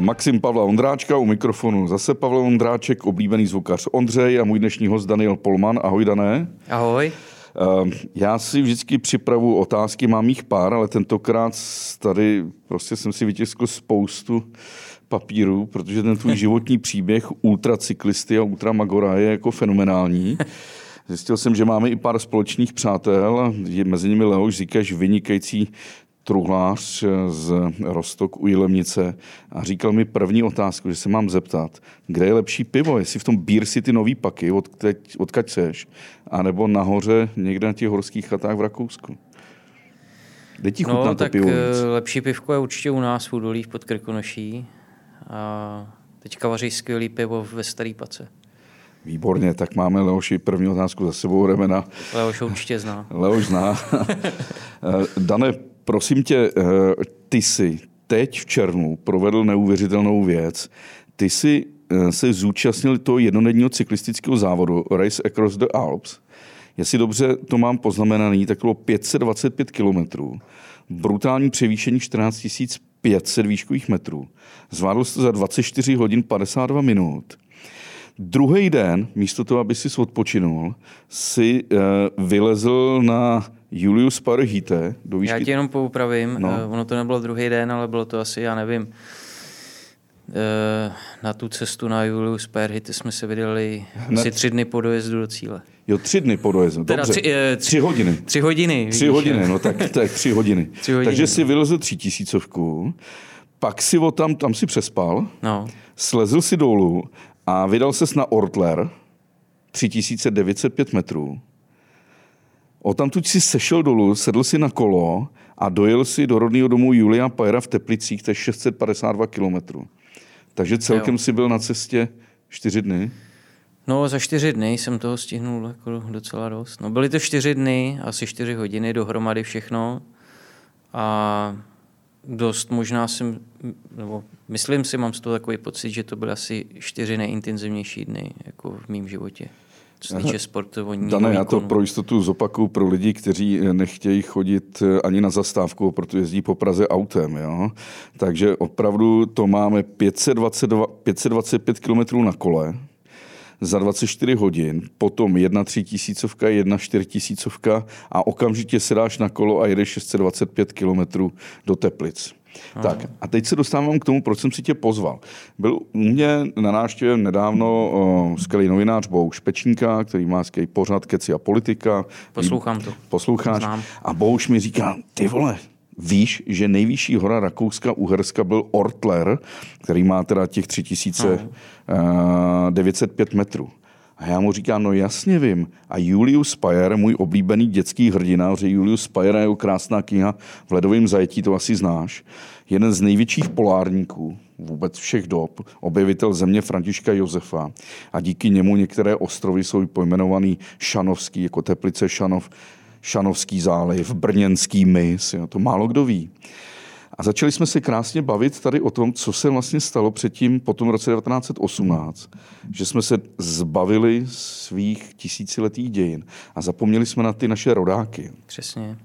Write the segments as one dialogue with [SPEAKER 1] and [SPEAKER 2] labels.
[SPEAKER 1] Maxim Pavla Ondráčka, u mikrofonu zase Pavel Ondráček, oblíbený zvukař Ondřej a můj dnešní host Daniel Polman. Ahoj, Dané.
[SPEAKER 2] Ahoj.
[SPEAKER 1] Já si vždycky připravu otázky, mám jich pár, ale tentokrát tady prostě jsem si vytiskl spoustu papíru, protože ten tvůj životní příběh ultracyklisty a ultramagora je jako fenomenální. Zjistil jsem, že máme i pár společných přátel je mezi nimi Leoš Zíkaš, vynikající truhlář z Rostok u Jilemnice a říkal mi první otázku, že se mám zeptat, kde je lepší pivo, jestli v tom Beer City nový paky, odkud, odkaď seš, anebo nahoře někde na těch horských chatách v Rakousku. Kde ti chutná
[SPEAKER 2] no,
[SPEAKER 1] to
[SPEAKER 2] tak
[SPEAKER 1] pivo víc?
[SPEAKER 2] lepší pivko je určitě u nás v Údolí pod Krkonoší. A teďka vaří skvělý pivo ve Starý Pace.
[SPEAKER 1] Výborně, tak máme Leoši první otázku za sebou remena.
[SPEAKER 2] Leoš určitě zná.
[SPEAKER 1] Leoš zná. Dane, prosím tě, ty jsi teď v červnu provedl neuvěřitelnou věc. Ty jsi se zúčastnil toho jednodenního cyklistického závodu Race Across the Alps. Jestli dobře to mám poznamenaný, tak bylo 525 kilometrů. Brutální převýšení 14 500 výškových metrů. Zvládl jsi to za 24 hodin 52 minut. Druhý den, místo toho, aby si odpočinul, si uh, vylezl na Julius Parhite
[SPEAKER 2] do výšky... Já tě jenom poupravím. No. Uh, ono to nebylo druhý den, ale bylo to asi, já nevím, uh, na tu cestu na Julius Parhite jsme se vydali Hned. asi tři dny po dojezdu do cíle.
[SPEAKER 1] Jo, tři dny po dojezdu,
[SPEAKER 2] teda
[SPEAKER 1] dobře.
[SPEAKER 2] Tři, uh,
[SPEAKER 1] tři, tři hodiny.
[SPEAKER 2] Tři hodiny.
[SPEAKER 1] Tři vidíš, hodiny, no tak, tak tři hodiny.
[SPEAKER 2] tři hodiny.
[SPEAKER 1] Takže si vylezl tři tisícovku, pak si o tam, tam si přespal,
[SPEAKER 2] no.
[SPEAKER 1] slezl si dolů a vydal ses na Ortler, 3905 metrů. O tamtud si sešel dolů, sedl si na kolo a dojel si do rodného domu Julia Pajera v Teplicích, to je 652 kilometrů. Takže celkem jo. si byl na cestě čtyři dny.
[SPEAKER 2] No, za čtyři dny jsem toho stihnul jako docela dost. No, byly to čtyři dny, asi čtyři hodiny dohromady všechno. A dost možná jsem, nebo myslím si, mám z toho takový pocit, že to byly asi čtyři nejintenzivnější dny jako v mém životě. Co se týče sportovního
[SPEAKER 1] Dane, já to pro jistotu zopakuju pro lidi, kteří nechtějí chodit ani na zastávku, protože jezdí po Praze autem. Jo? Takže opravdu to máme 522, 525 km na kole, za 24 hodin, potom jedna tři tisícovka, jedna čtyři tisícovka a okamžitě se dáš na kolo a jedeš 625 kilometrů do Teplic. Aha. Tak a teď se dostávám k tomu, proč jsem si tě pozval. Byl u mě na návštěvě nedávno uh, skvělý novinář Bouš Pečníka, který má skvělý pořad Keci a politika.
[SPEAKER 2] Poslouchám to.
[SPEAKER 1] Posloucháš.
[SPEAKER 2] Znám.
[SPEAKER 1] A Bouš mi říká, ty vole, Víš, že nejvyšší hora Rakouska Uherska byl Ortler, který má teda těch 3905 metrů. A já mu říkám, no jasně vím. A Julius Spayer, můj oblíbený dětský hrdina, že Julius Spayer je krásná kniha v ledovém zajetí, to asi znáš, jeden z největších polárníků vůbec všech dob, objevitel země Františka Josefa. A díky němu některé ostrovy jsou pojmenovaný Šanovský, jako Teplice Šanov, Šanovský záliv, Brněnský mys, jo, to málo kdo ví. A začali jsme se krásně bavit tady o tom, co se vlastně stalo předtím, po tom roce 1918, že jsme se zbavili svých tisíciletých dějin a zapomněli jsme na ty naše rodáky.
[SPEAKER 2] Přesně.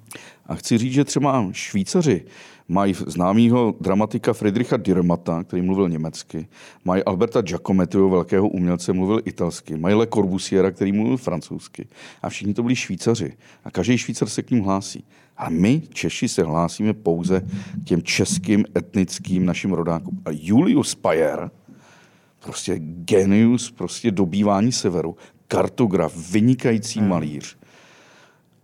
[SPEAKER 1] A chci říct, že třeba Švýcaři mají známého dramatika Friedricha Dürrmata, který mluvil německy, mají Alberta Giacomettiho, velkého umělce, mluvil italsky, mají Le Corbusiera, který mluvil francouzsky. A všichni to byli Švýcaři. A každý Švýcar se k ním hlásí. A my, Češi, se hlásíme pouze k těm českým etnickým našim rodákům. A Julius Payer, prostě genius, prostě dobývání severu, kartograf, vynikající hmm. malíř,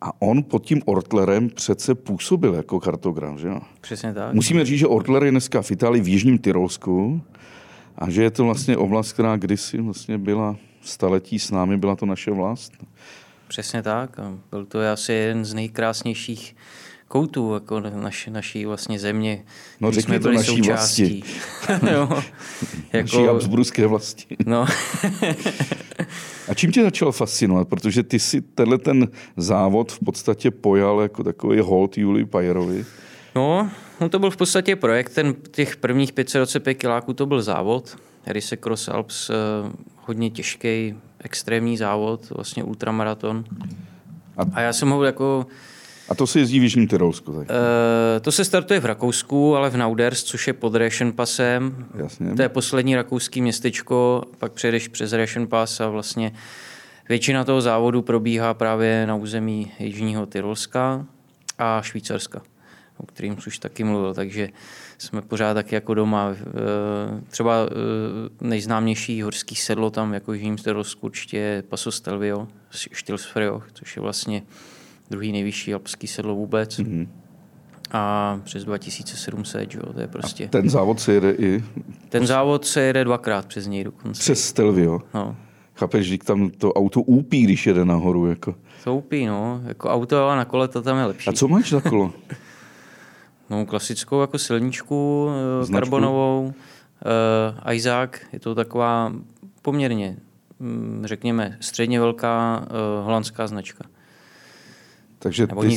[SPEAKER 1] a on pod tím Ortlerem přece působil jako kartograf, že jo?
[SPEAKER 2] Přesně tak.
[SPEAKER 1] Musíme říct, že Ortler je dneska v Itálii v Jižním Tyrolsku a že je to vlastně oblast, která kdysi vlastně byla staletí s námi, byla to naše vlast.
[SPEAKER 2] Přesně tak. Byl to asi jeden z nejkrásnějších koutů jako naši, naší vlastně země.
[SPEAKER 1] No jsme byli to naší součástí. vlasti. jo, jako... Naší Habsburské vlasti.
[SPEAKER 2] no.
[SPEAKER 1] A čím tě začalo fascinovat? Protože ty si tenhle ten závod v podstatě pojal jako takový hold Julii Pajerovi.
[SPEAKER 2] No, no, to byl v podstatě projekt. Ten, těch prvních 525 kiláků to byl závod. Race Cross Alps, eh, hodně těžký, extrémní závod, vlastně ultramaraton. A, a já jsem ho jako
[SPEAKER 1] A to se jezdí v Jižním Tyrolsku? Tak.
[SPEAKER 2] E, to se startuje v Rakousku, ale v Nauders, což je pod Reschenpassem.
[SPEAKER 1] Jasně.
[SPEAKER 2] To je poslední rakouský městečko, pak přejdeš přes Reschenpass a vlastně většina toho závodu probíhá právě na území Jižního Tyrolska a Švýcarska, o kterým už taky mluvil, takže jsme pořád taky jako doma. E, třeba e, nejznámější horský sedlo tam jako v Jižním Tyrolsku určitě je Paso Stelvio, Stilsfrioch, což je vlastně druhý nejvyšší alpský sedlo vůbec. Mm-hmm. A přes 2700, jo, to je prostě... A
[SPEAKER 1] ten závod se jede i...
[SPEAKER 2] Ten závod se jede dvakrát přes něj dokonce.
[SPEAKER 1] Přes Stelvio?
[SPEAKER 2] No.
[SPEAKER 1] Chápeš, že tam to auto úpí, když jede nahoru, jako...
[SPEAKER 2] To úpí, no. Jako auto a na kole to tam je lepší.
[SPEAKER 1] A co máš za kolo?
[SPEAKER 2] no, klasickou jako silničku eh, Značku? karbonovou. Uh, Isaac, je to taková poměrně, hm, řekněme, středně velká uh, holandská značka.
[SPEAKER 1] Takže
[SPEAKER 2] Nebo ty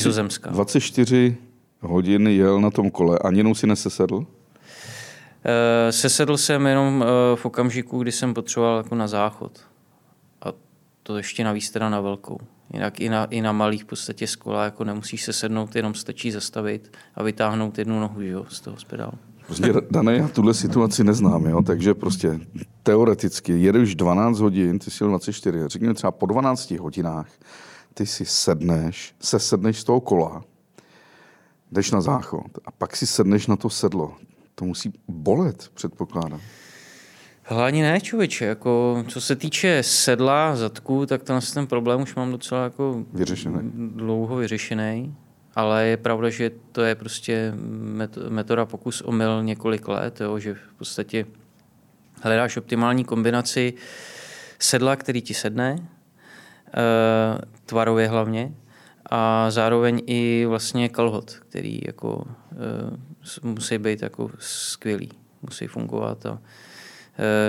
[SPEAKER 1] 24 hodin jel na tom kole, ani jenom si nesesedl? Uh,
[SPEAKER 2] sesedl jsem jenom uh, v okamžiku, kdy jsem potřeboval jako na záchod. To ještě navíc teda na velkou. Jinak i na, i na malých podstatě z kola jako nemusíš se sednout, jenom stačí zastavit a vytáhnout jednu nohu jo, z toho spedálu.
[SPEAKER 1] Prostě, Dané, já tuhle situaci neznám, jo? takže prostě teoreticky jedeš 12 hodin, ty jsi 24, řekněme třeba po 12 hodinách, ty si sedneš, se sedneš z toho kola, jdeš na záchod a pak si sedneš na to sedlo. To musí bolet, předpokládám.
[SPEAKER 2] Hlavně ne, člověče. Jako, co se týče sedla, zadku, tak ten, ten problém už mám docela jako
[SPEAKER 1] vyřešený.
[SPEAKER 2] dlouho vyřešený. Ale je pravda, že to je prostě metoda pokus omyl několik let, jo, že v podstatě hledáš optimální kombinaci sedla, který ti sedne, Eh, tvarově hlavně, a zároveň i vlastně kalhot, který jako uh, musí být jako skvělý, musí fungovat a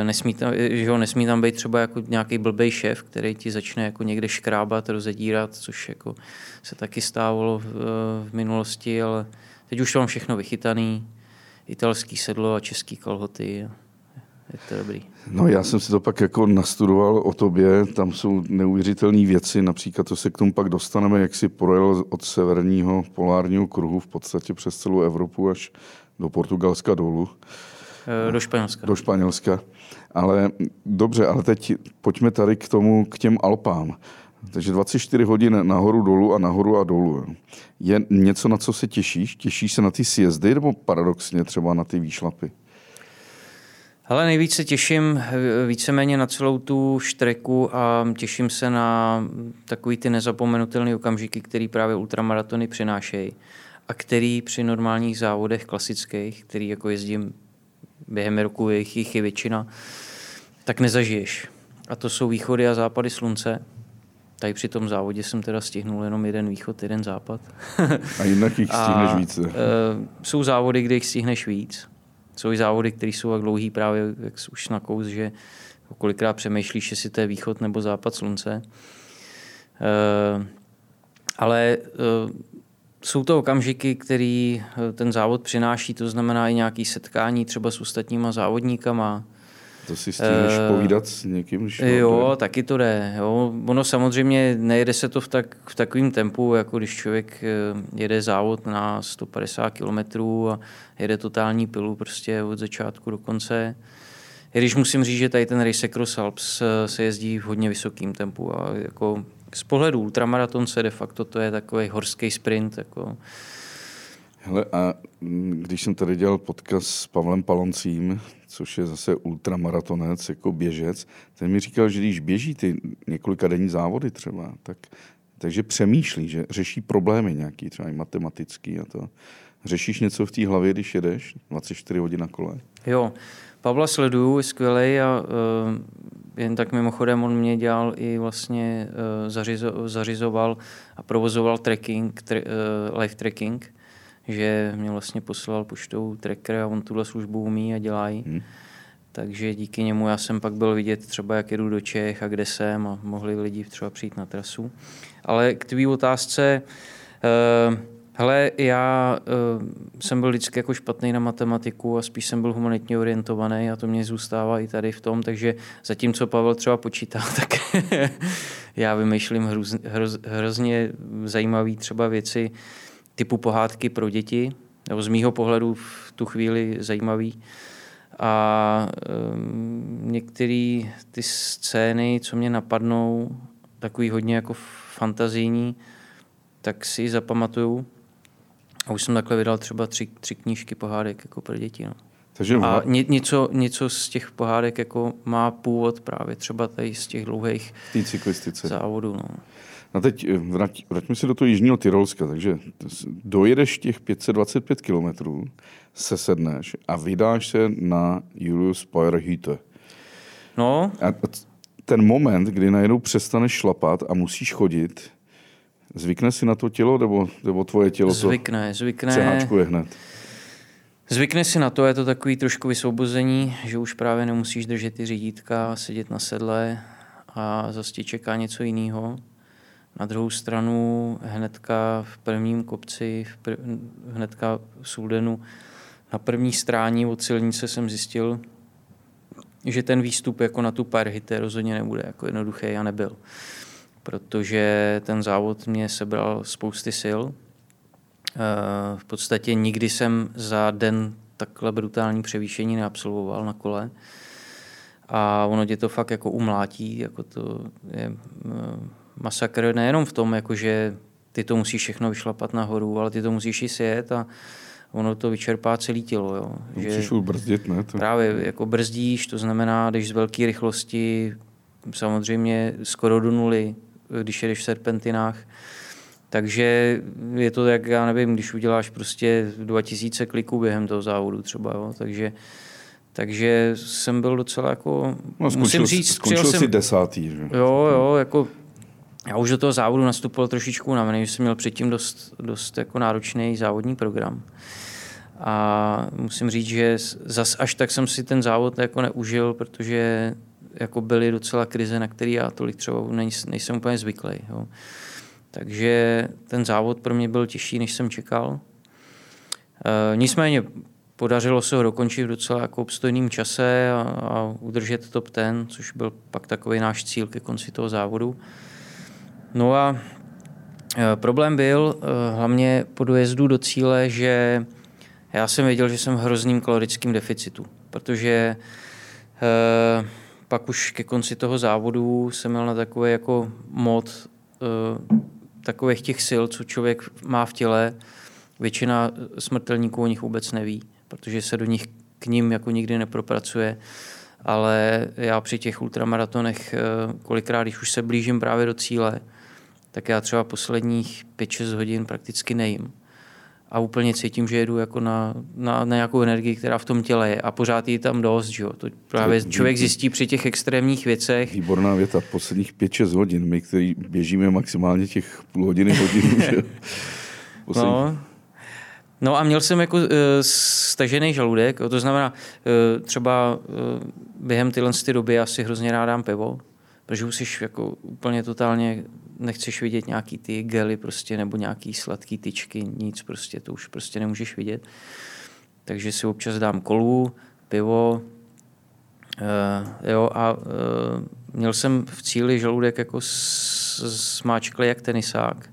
[SPEAKER 2] nesmí tam, že ho nesmí tam být třeba jako nějaký blbej šéf, který ti začne jako někde škrábat, rozedírat, což jako se taky stávalo v, v minulosti, ale teď už mám všechno vychytaný, italský sedlo a český kalhoty. Je to dobrý.
[SPEAKER 1] No já jsem si to pak jako nastudoval o tobě, tam jsou neuvěřitelné věci, například to se k tomu pak dostaneme, jak si projel od severního polárního kruhu v podstatě přes celou Evropu až do Portugalska dolů.
[SPEAKER 2] Eh, do Španělska.
[SPEAKER 1] Do Španělska. Ale dobře, ale teď pojďme tady k tomu, k těm Alpám. Takže 24 hodin nahoru dolů a nahoru a dolů. Je něco, na co se těšíš? Těšíš se na ty sjezdy nebo paradoxně třeba na ty výšlapy?
[SPEAKER 2] Ale nejvíc se těším eh, víceméně na celou tu štreku a těším se na takový ty nezapomenutelné okamžiky, který právě ultramaratony přinášejí a který při normálních závodech klasických, který jako jezdím během roku, jejich, jich je většina, tak nezažiješ. A to jsou východy a západy slunce. Tady při tom závodě jsem teda stihnul jenom jeden východ, jeden západ.
[SPEAKER 1] a jinak jich stihneš více. Uh,
[SPEAKER 2] jsou závody, kde jich stihneš víc jsou i závody, které jsou tak dlouhý právě, jak už na kous, že kolikrát přemýšlíš, jestli to je východ nebo západ slunce. Uh, ale uh, jsou to okamžiky, který eh, ten závod přináší, to znamená i nějaké setkání třeba s ostatníma závodníkama,
[SPEAKER 1] to si stihneš uh, povídat s někým? Když
[SPEAKER 2] jo, to taky to jde. Jo. Ono samozřejmě nejede se to v, tak, v takovém tempu, jako když člověk eh, jede závod na 150 km a jede totální pilu prostě od začátku do konce. I když musím říct, že tady ten Race Across Alps eh, se jezdí v hodně vysokém tempu a jako z pohledu ultramaratonce de facto to je takový horský sprint. Jako,
[SPEAKER 1] Hele, a když jsem tady dělal podcast s Pavlem Paloncím, což je zase ultramaratonec, jako běžec, ten mi říkal, že když běží ty několika denní závody třeba, tak, takže přemýšlí, že řeší problémy nějaký, třeba i matematický a to. Řešíš něco v té hlavě, když jedeš 24 hodin na kole?
[SPEAKER 2] Jo, Pavla sleduju, je skvělý a uh, jen tak mimochodem on mě dělal i vlastně uh, zařizo, zařizoval a provozoval trekking, tre, uh, live trekking, že mě vlastně poslal poštou tracker a on tuhle službu umí a dělá Hmm. Takže díky němu já jsem pak byl vidět třeba, jak jedu do Čech a kde jsem a mohli lidi třeba přijít na trasu. Ale k tvý otázce, uh, hele, já uh, jsem byl vždycky jako špatný na matematiku a spíš jsem byl humanitně orientovaný a to mě zůstává i tady v tom, takže zatímco Pavel třeba počítá, tak já vymýšlím hroz, hroz, hrozně zajímavé třeba věci typu pohádky pro děti, nebo z mýho pohledu v tu chvíli zajímavý. A um, některé ty scény, co mě napadnou, takový hodně jako fantazijní, tak si zapamatuju. A už jsem takhle vydal třeba tři, tři knížky pohádek jako pro děti. No. Takže a ně, něco, něco z těch pohádek jako má původ právě třeba tady z těch dlouhých závodů. No.
[SPEAKER 1] No teď eh, vrať, vraťme se do toho Jižního Tyrolska, takže dojedeš těch 525 kilometrů, se sedneš a vydáš se na Julius Hütte.
[SPEAKER 2] No.
[SPEAKER 1] A ten moment, kdy najednou přestaneš šlapat a musíš chodit, zvykne si na to tělo, nebo, nebo tvoje tělo
[SPEAKER 2] zvykne, to
[SPEAKER 1] zvykne. je hned?
[SPEAKER 2] Zvykne si na to, je to takový trošku vysvobození, že už právě nemusíš držet ty řídítka, sedět na sedle a zase čeká něco jiného. Na druhou stranu hnedka v prvním kopci, v prv, hnedka v Suldenu, na první stráni od silnice jsem zjistil, že ten výstup jako na tu Parhite rozhodně nebude jako jednoduchý a nebyl. Protože ten závod mě sebral spousty sil. Eh, v podstatě nikdy jsem za den takhle brutální převýšení neabsolvoval na kole. A ono tě to fakt jako umlátí, jako to je eh, masakr nejenom v tom, jako že ty to musíš všechno vyšlapat nahoru, ale ty to musíš i sjet a ono to vyčerpá celé tělo. Jo.
[SPEAKER 1] Že musíš brzdit, ne? To...
[SPEAKER 2] Právě jako brzdíš, to znamená, když z velké rychlosti, samozřejmě skoro do nuly, když jedeš v serpentinách, takže je to jak, já nevím, když uděláš prostě 2000 kliků během toho závodu třeba, jo. takže takže jsem byl docela jako,
[SPEAKER 1] no, skončil, musím říct, skončil jsem, si desátý. Že?
[SPEAKER 2] Jo, jo, jako já už do toho závodu nastupoval trošičku unavený, že jsem měl předtím dost, dost jako náročný závodní program. A musím říct, že zas až tak jsem si ten závod jako neužil, protože jako byly docela krize, na který já tolik třeba nejsem úplně zvyklý. Jo. Takže ten závod pro mě byl těžší, než jsem čekal. E, nicméně podařilo se ho dokončit v docela jako obstojným čase a, a udržet top ten, což byl pak takový náš cíl ke konci toho závodu. No a e, problém byl e, hlavně po dojezdu do cíle, že já jsem věděl, že jsem v hrozným kalorickým deficitu, protože e, pak už ke konci toho závodu jsem měl na takové jako mod takových těch sil, co člověk má v těle. Většina smrtelníků o nich vůbec neví, protože se do nich k ním jako nikdy nepropracuje. Ale já při těch ultramaratonech, kolikrát, když už se blížím právě do cíle, tak já třeba posledních 5-6 hodin prakticky nejím. A úplně cítím, že jedu jako na, na, na nějakou energii, která v tom těle je. A pořád je tam dost. Že jo? To právě to, člověk zjistí při těch extrémních věcech.
[SPEAKER 1] Výborná věta. Posledních 5-6 hodin. My, kteří běžíme maximálně těch půl hodiny, hodinu. že?
[SPEAKER 2] Poslední... No, No a měl jsem jako uh, stažený žaludek, to znamená uh, třeba uh, během tyhle ty doby já si hrozně rád dám pivo, protože už jsi jako úplně totálně nechceš vidět nějaký ty gely prostě nebo nějaký sladký tyčky, nic prostě, to už prostě nemůžeš vidět. Takže si občas dám kolu, pivo, uh, jo, a uh, měl jsem v cíli žaludek jako smáčklý jak tenisák.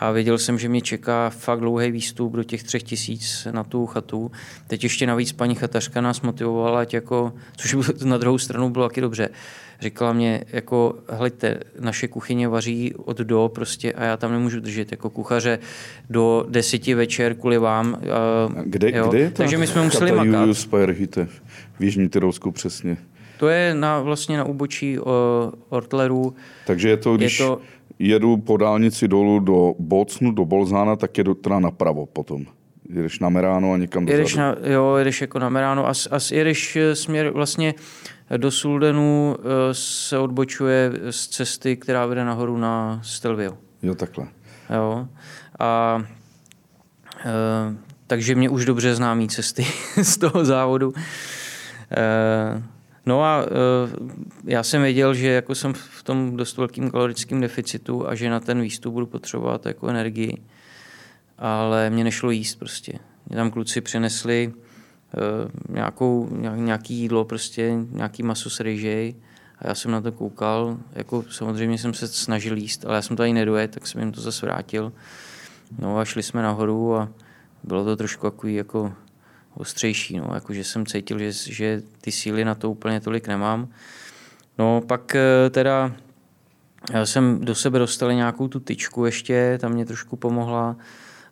[SPEAKER 2] A věděl jsem, že mě čeká fakt dlouhý výstup do těch třech tisíc na tu chatu. Teď ještě navíc paní chatařka nás motivovala, ať jako, což na druhou stranu bylo taky dobře, říkala mě, jako, hleďte, naše kuchyně vaří od do prostě a já tam nemůžu držet jako kuchaře do deseti večer kvůli vám.
[SPEAKER 1] A kde, jo. kde je ta
[SPEAKER 2] Takže my jsme museli makat.
[SPEAKER 1] V Jižní Tyrolsku přesně.
[SPEAKER 2] To je na, vlastně na úbočí uh, Ortleru.
[SPEAKER 1] Takže je to, když je to, jedu po dálnici dolů do Bocnu, do Bolzána, tak jedu teda napravo potom. Jedeš na Meráno a někam dozadu.
[SPEAKER 2] Jedeš na, jo, jedeš jako na Meráno a, a jedeš eh, směr vlastně do Suldenu eh, se odbočuje z cesty, která vede nahoru na Stelvio.
[SPEAKER 1] Jo, takhle.
[SPEAKER 2] Jo. A e, takže mě už dobře známí cesty z toho závodu. E, no a e, já jsem věděl, že jako jsem v tom dost velkým kalorickém deficitu a že na ten výstup budu potřebovat jako energii. ale mě nešlo jíst prostě. Mě tam kluci přinesli nějakou, nějaký jídlo, prostě nějaký maso s ryžej a já jsem na to koukal, jako samozřejmě jsem se snažil jíst, ale já jsem to ani nedojet, tak jsem jim to zase vrátil. No a šli jsme nahoru a bylo to trošku takový jako ostřejší, no, jako že jsem cítil, že, že ty síly na to úplně tolik nemám. No pak eh, teda já jsem do sebe dostal nějakou tu tyčku ještě, tam mě trošku pomohla.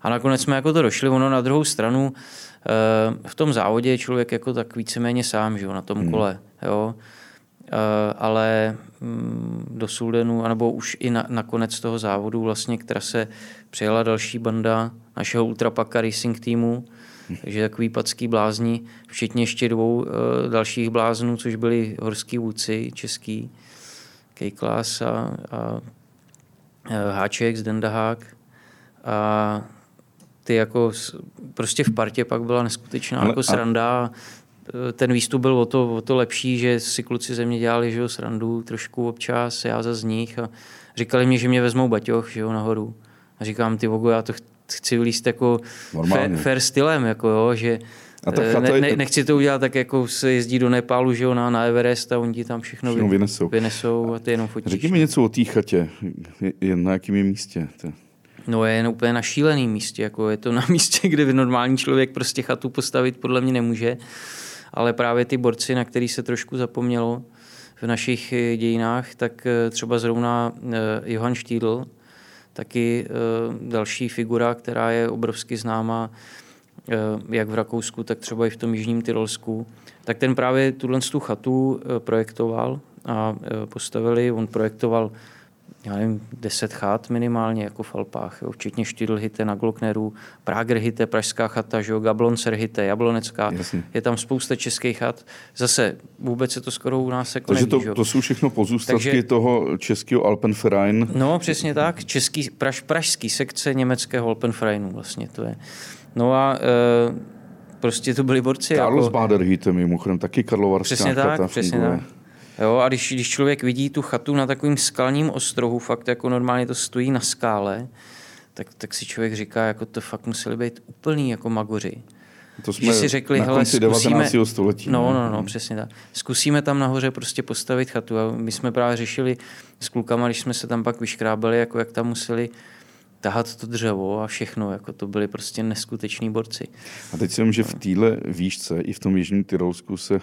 [SPEAKER 2] A nakonec jsme jako to došli, ono na druhou stranu, eh, v tom závodě je člověk jako tak víceméně sám, že jo, na tom hmm. kole, jo. Eh, ale mm, do Suldenu, anebo už i na, na konec toho závodu vlastně, která se přijela další banda našeho Ultrapaka Racing týmu, takže takový packý blázni, včetně ještě dvou uh, dalších bláznů, což byli horský vůdci český, K-Class a, a Háček z Dendahák. A ty jako prostě v partě pak byla neskutečná Ale, jako sranda. A Eh, ten výstup byl o to, o to lepší, že si kluci ze mě dělali že jo, srandu trošku občas, já za z nich a říkali mi, že mě vezmou baťoch že jo, nahoru. A říkám, ty vogo, já to chci vylíst jako fair, fair, stylem, jako jo, že a ta eh, ne, ne, nechci to udělat tak, jako se jezdí do Nepálu, že jo, na, na Everest a oni ti tam všechno, všechno vynesou. vynesou a ty jenom fotíš.
[SPEAKER 1] Řekni mi něco o té chatě, je, je na jakém místě? To...
[SPEAKER 2] No je úplně na šíleném místě, jako je to na místě, kde normální člověk prostě chatu postavit podle mě nemůže. Ale právě ty borci, na který se trošku zapomnělo v našich eh, dějinách, tak eh, třeba zrovna eh, Johann Štýdl, taky další figura, která je obrovsky známá jak v Rakousku, tak třeba i v tom jižním Tyrolsku, tak ten právě tuhle tu chatu projektoval a postavili, on projektoval já nevím, deset chat minimálně jako v Alpách, jo, včetně Štydlhite na Glockneru, Pragerhite, Pražská chata, že jo, Gabloncerhite, Jablonecká, Jasně. je tam spousta českých chat. Zase vůbec se to skoro u nás jako
[SPEAKER 1] Takže neví, to, to jsou všechno pozůstatky Takže, toho českého Alpenverein.
[SPEAKER 2] No, přesně tak, český, praž, pražský sekce německého Alpenvereinu vlastně to je. No a e, prostě to byli borci.
[SPEAKER 1] Carlos jako... Baderhite mimochodem, taky Karlovarská
[SPEAKER 2] přesně tak, přesně tak. Jo, a když, když člověk vidí tu chatu na takovým skalním ostrohu, fakt jako normálně to stojí na skále, tak, tak si člověk říká, jako to fakt museli být úplný jako magoři.
[SPEAKER 1] To jsme že si řekli, na konci hele, zkusíme, 19. století.
[SPEAKER 2] No, no, no, přesně tak. Zkusíme tam nahoře prostě postavit chatu. A my jsme právě řešili s klukama, když jsme se tam pak vyškrábali, jako jak tam museli tahat to dřevo a všechno, jako to byli prostě neskuteční borci.
[SPEAKER 1] A teď si že v téhle výšce i v tom Jižním Tyrolsku se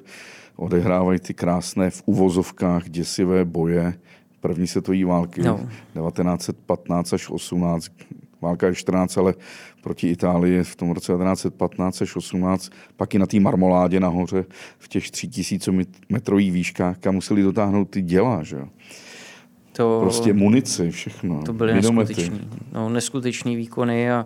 [SPEAKER 1] odehrávají ty krásné v uvozovkách děsivé boje první světové války no. 1915 až 18. Válka je 14, ale proti Itálii v tom roce 1915 až 18, pak i na té marmoládě nahoře v těch 3000 metrových výškách, kam museli dotáhnout ty děla, že To, prostě munici, všechno.
[SPEAKER 2] To byly neskutečný, no, neskutečný výkony a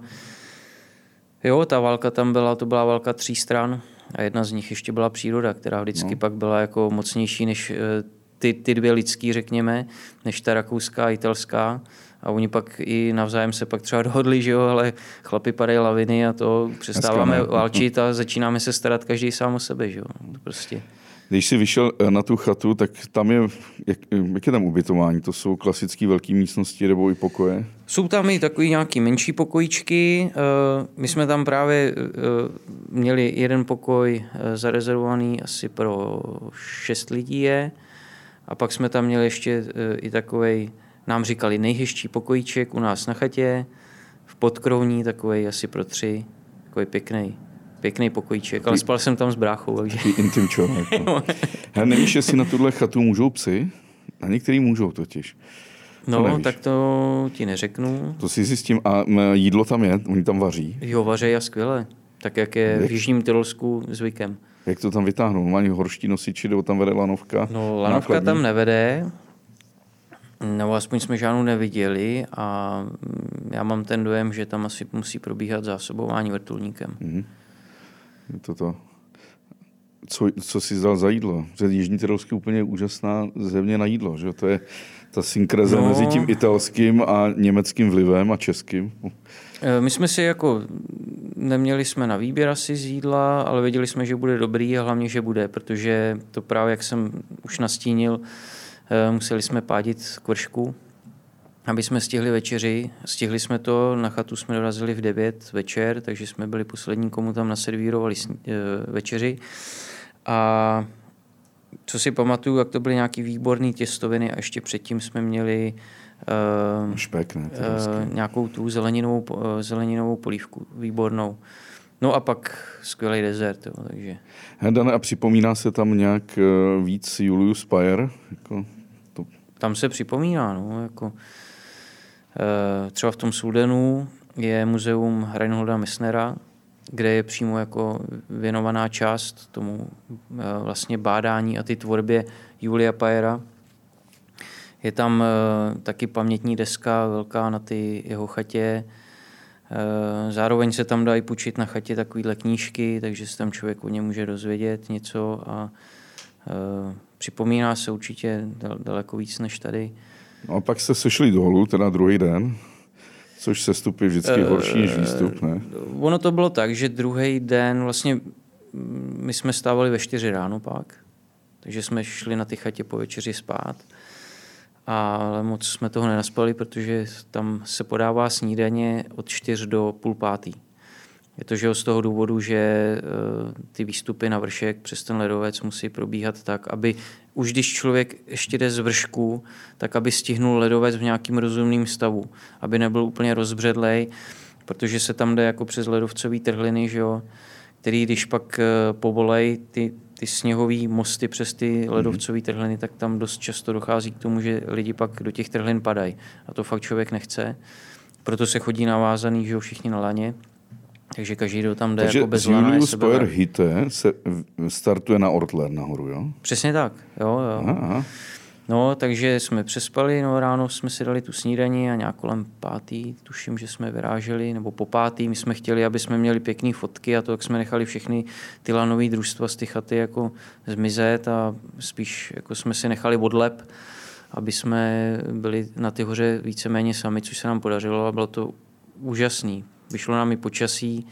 [SPEAKER 2] jo, ta válka tam byla, to byla válka tří stran, a jedna z nich ještě byla příroda, která vždycky no. pak byla jako mocnější než eh, ty, ty dvě lidský, řekněme, než ta rakouská a italská. A oni pak i navzájem se pak třeba dohodli, že jo, ale chlapi padají laviny a to přestáváme válčit a začínáme se starat každý sám o sebe, že jo. Prostě.
[SPEAKER 1] Když jsi vyšel eh, na tu chatu, tak tam je, jak, jak je tam ubytování? To jsou klasické velké místnosti nebo i pokoje?
[SPEAKER 2] Jsou tam i takový nějaký menší pokojíčky. Eh, my jsme tam právě eh, měli jeden pokoj zarezervovaný asi pro šest lidí je. A pak jsme tam měli ještě i takový, nám říkali nejhezčí pokojíček u nás na chatě, v podkrovní takový asi pro tři, takový pěkný pěkný pokojíček, ale spal jsem tam s bráchou. Takže...
[SPEAKER 1] Intim člověk. No. nevíš, jestli na tuhle chatu můžou psy? Na některý můžou totiž.
[SPEAKER 2] No, nevíš. tak to ti neřeknu.
[SPEAKER 1] To si zjistím. A jídlo tam je? Oni tam vaří?
[SPEAKER 2] Jo, vaří a skvěle. Tak, jak je jak? v Jižním Tyrolsku zvykem.
[SPEAKER 1] Jak to tam vytáhnou? Mají horští nosiči, nebo tam vede lanovka?
[SPEAKER 2] No, lanovka nákladní? tam nevede. No, aspoň jsme žádnou neviděli a já mám ten dojem, že tam asi musí probíhat zásobování vrtulníkem. Mm-hmm
[SPEAKER 1] toto. Co, co si zdal za jídlo? Že Jižní Tyrolsky je úplně úžasná země na jídlo. Že? To je ta synkreze no. mezi tím italským a německým vlivem a českým.
[SPEAKER 2] E, my jsme si jako neměli jsme na výběr asi z jídla, ale věděli jsme, že bude dobrý a hlavně, že bude, protože to právě, jak jsem už nastínil, e, museli jsme pádit kvršku aby jsme stihli večeři. Stihli jsme to, na chatu jsme dorazili v 9 večer, takže jsme byli poslední, komu tam naservírovali eh, večeři. A co si pamatuju, jak to byly nějaký výborný těstoviny a ještě předtím jsme měli
[SPEAKER 1] uh, Špek, ne,
[SPEAKER 2] uh, nějakou tu zeleninovou, uh, zeleninovou polívku, výbornou. No a pak skvělý dezert. Jo, takže.
[SPEAKER 1] Hedane, a připomíná se tam nějak uh, víc Julius Payer? Jako
[SPEAKER 2] to... Tam se připomíná, no, jako, uh, třeba v tom Sudenu je muzeum Reinholda Messnera, kde je přímo jako věnovaná část tomu uh, vlastně bádání a ty tvorbě Julia Pajera. Je tam uh, taky pamětní deska velká na ty jeho chatě, Eh, zároveň se tam dají půjčit na chatě takovéhle knížky, takže se tam člověk o ně může dozvědět něco a eh, připomíná se určitě daleko víc než tady.
[SPEAKER 1] No a pak jste sešli dolů, teda druhý den, což se je vždycky uh, horší než výstup, ne?
[SPEAKER 2] Ono to bylo tak, že druhý den vlastně mm, my jsme stávali ve čtyři ráno pak, takže jsme šli na ty chatě po večeři spát ale moc jsme toho nenaspali, protože tam se podává snídaně od 4 do půl pátý. Je to že z toho důvodu, že eh, ty výstupy na vršek přes ten ledovec musí probíhat tak, aby už když člověk ještě jde z vršku, tak aby stihnul ledovec v nějakým rozumným stavu, aby nebyl úplně rozbředlej, protože se tam jde jako přes ledovcový trhliny, že jo, který když pak eh, povolej ty ty sněhové mosty přes ty mhm. ledovcové trhliny, tak tam dost často dochází k tomu, že lidi pak do těch trhlin padají. A to fakt člověk nechce. Proto se chodí navázaný, že jo, všichni na laně. Takže každý, kdo tam jde Takže jako bez lana,
[SPEAKER 1] Julius Power Hite se startuje na Ortler nahoru, jo?
[SPEAKER 2] Přesně tak, jo, jo. Aha, aha. No, takže jsme přespali, no ráno jsme si dali tu snídaní a nějak kolem pátý, tuším, že jsme vyráželi, nebo po pátý, my jsme chtěli, aby jsme měli pěkné fotky a to, jak jsme nechali všechny ty lanové družstva z ty chaty jako zmizet a spíš jako jsme si nechali odlep, aby jsme byli na ty hoře víceméně sami, což se nám podařilo a bylo to úžasný. Vyšlo nám i počasí,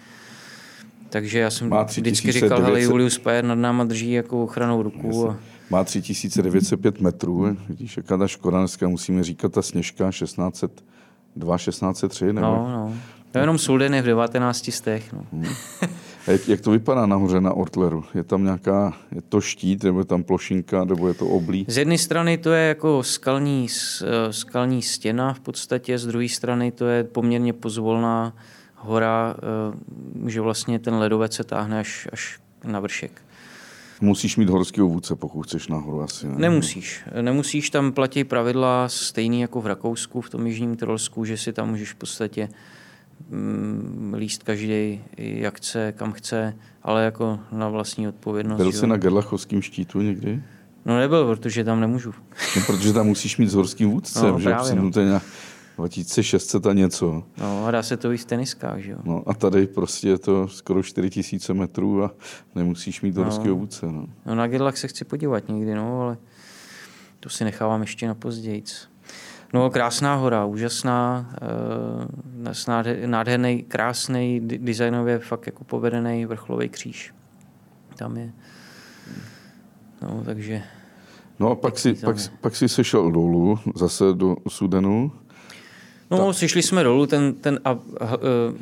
[SPEAKER 2] takže já jsem vždycky říkal, že Julius Pajer nad náma drží jako ochranou ruku. A,
[SPEAKER 1] má 3905 metrů, vidíš, jaká ta Škoda dneska musíme říkat, ta Sněžka 1602, 1603, nebo?
[SPEAKER 2] No, no. To je jenom Sulden je v 19 stech. No. Hmm.
[SPEAKER 1] jak, jak, to vypadá nahoře na Ortleru? Je tam nějaká, je to štít, nebo je tam plošinka, nebo je to oblí?
[SPEAKER 2] Z jedné strany to je jako skalní, skalní stěna v podstatě, z druhé strany to je poměrně pozvolná hora, eh, že vlastně ten ledovec se táhne až, až na vršek.
[SPEAKER 1] Musíš mít horského vůdce, pokud chceš nahoru asi. Ne?
[SPEAKER 2] Nemusíš. Nemusíš, tam platí pravidla stejný jako v Rakousku, v tom jižním Tyrolsku, že si tam můžeš v podstatě mm, líst každý, jak chce, kam chce, ale jako na vlastní odpovědnost.
[SPEAKER 1] Byl jsi na Gerlachovském štítu někdy?
[SPEAKER 2] No nebyl, protože tam nemůžu.
[SPEAKER 1] No, protože tam musíš mít s horským vůdcem, no, že? Právě, no. nějak 2600 a něco.
[SPEAKER 2] No a dá se to i v teniskách, že jo?
[SPEAKER 1] No a tady prostě je to skoro 4000 metrů a nemusíš mít horský no. obuce. No.
[SPEAKER 2] no na Gedlach se chci podívat někdy, no, ale to si nechávám ještě na pozdějíc. No, krásná hora, úžasná, e, nádherný, krásný, designově fakt jako povedený vrcholový kříž. Tam je. No, takže...
[SPEAKER 1] No a pak si, pak, pak si sešel dolů, zase do Sudenu.
[SPEAKER 2] No, tak. sešli jsme dolů, ten, ten a, a,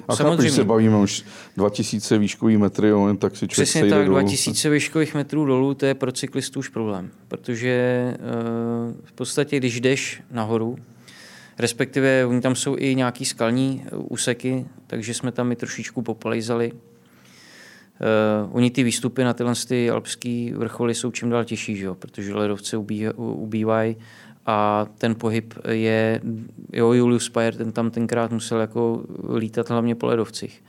[SPEAKER 1] a samozřejmě... se bavíme už 2000 výškový metry, jo, tak si
[SPEAKER 2] člověk Přesně tak, dolů. 2000 výškových metrů dolů, to je pro cyklistu už problém, protože uh, v podstatě, když jdeš nahoru, respektive oni tam jsou i nějaký skalní úseky, takže jsme tam i trošičku popolejzali. Uh, oni ty výstupy na tyhle ty alpské vrcholy jsou čím dál těžší, že jo? protože ledovce ubývají a ten pohyb je, jo, Julius Payer, ten tam tenkrát musel jako lítat hlavně po ledovcích.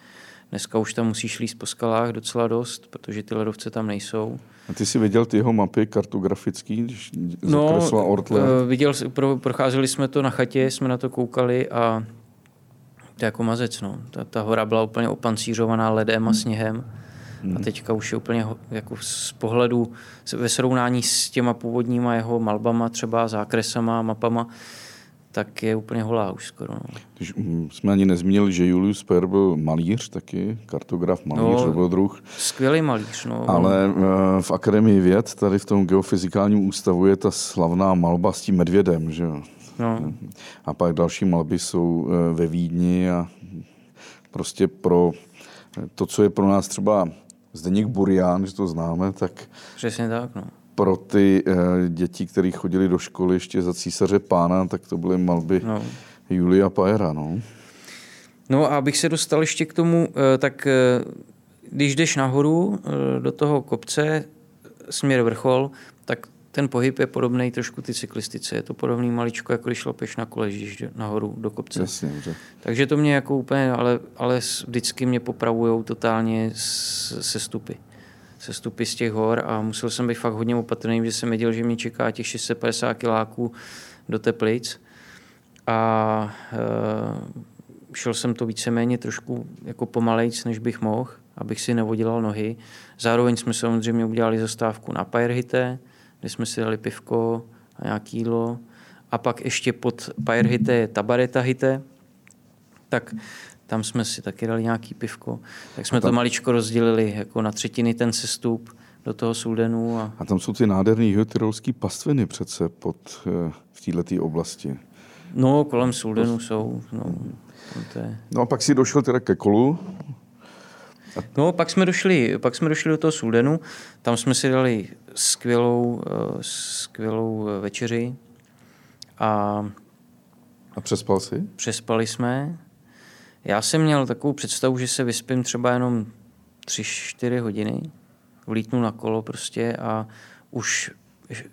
[SPEAKER 2] Dneska už tam musíš líst po skalách docela dost, protože ty ledovce tam nejsou.
[SPEAKER 1] A ty jsi viděl ty jeho mapy kartografický, když no, Ortle?
[SPEAKER 2] Eh, viděl, pro, procházeli jsme to na chatě, jsme na to koukali a to je jako mazec. No. Ta, ta hora byla úplně opancířovaná ledem a sněhem. Hmm. A teďka už je úplně jako z pohledu ve srovnání s těma původníma jeho malbama, třeba zákresama, mapama, tak je úplně holá už skoro. No.
[SPEAKER 1] Když mm, jsme ani nezmínili, že Julius Per byl malíř taky, kartograf, malíř, no, druh.
[SPEAKER 2] Skvělý malíř, no.
[SPEAKER 1] Ale eh, v Akademii věd, tady v tom geofyzikálním ústavu je ta slavná malba s tím medvědem, že jo?
[SPEAKER 2] No.
[SPEAKER 1] A pak další malby jsou eh, ve Vídni a prostě pro to, co je pro nás třeba Zdeněk Burián, že to známe, tak
[SPEAKER 2] Přesně tak, no.
[SPEAKER 1] pro ty eh, děti, které chodili do školy ještě za císaře pána, tak to byly malby
[SPEAKER 2] no.
[SPEAKER 1] Julia Pajera. No.
[SPEAKER 2] No a abych se dostal ještě k tomu, eh, tak eh, když jdeš nahoru do toho kopce, směr vrchol, ten pohyb je podobný trošku ty cyklistice. Je to podobný maličko, jako když šlapeš na kole, když nahoru do kopce.
[SPEAKER 1] Jasně, dobře.
[SPEAKER 2] Takže to mě jako úplně, ale, ale vždycky mě popravujou totálně se stupy. Se stupy z těch hor a musel jsem být fakt hodně opatrný, že jsem věděl, že mě čeká těch 650 kiláků do Teplic. A e, šel jsem to víceméně trošku jako pomalejc, než bych mohl, abych si nevodělal nohy. Zároveň jsme samozřejmě udělali zastávku na Pajerhite, kde jsme si dali pivko a nějaký jídlo. A pak ještě pod Pajerhite je Tabareta Hite, tak tam jsme si taky dali nějaký pivko. Tak jsme to maličko rozdělili jako na třetiny ten sestup do toho Suldenu. A...
[SPEAKER 1] A tam jsou ty nádherné jihotirolské pastviny přece pod, eh, v této oblasti.
[SPEAKER 2] No, kolem Suldenu jsou. No, tam to je.
[SPEAKER 1] No a pak si došel teda ke kolu.
[SPEAKER 2] No, pak jsme, došli, pak jsme došli do toho Suldenu, tam jsme si dali skvělou, eh, skvělou eh, večeři a
[SPEAKER 1] A přespal si?
[SPEAKER 2] přespali jsme. Já jsem měl takovou představu, že se vyspím třeba jenom 3-4 hodiny, vlítnu na kolo prostě a už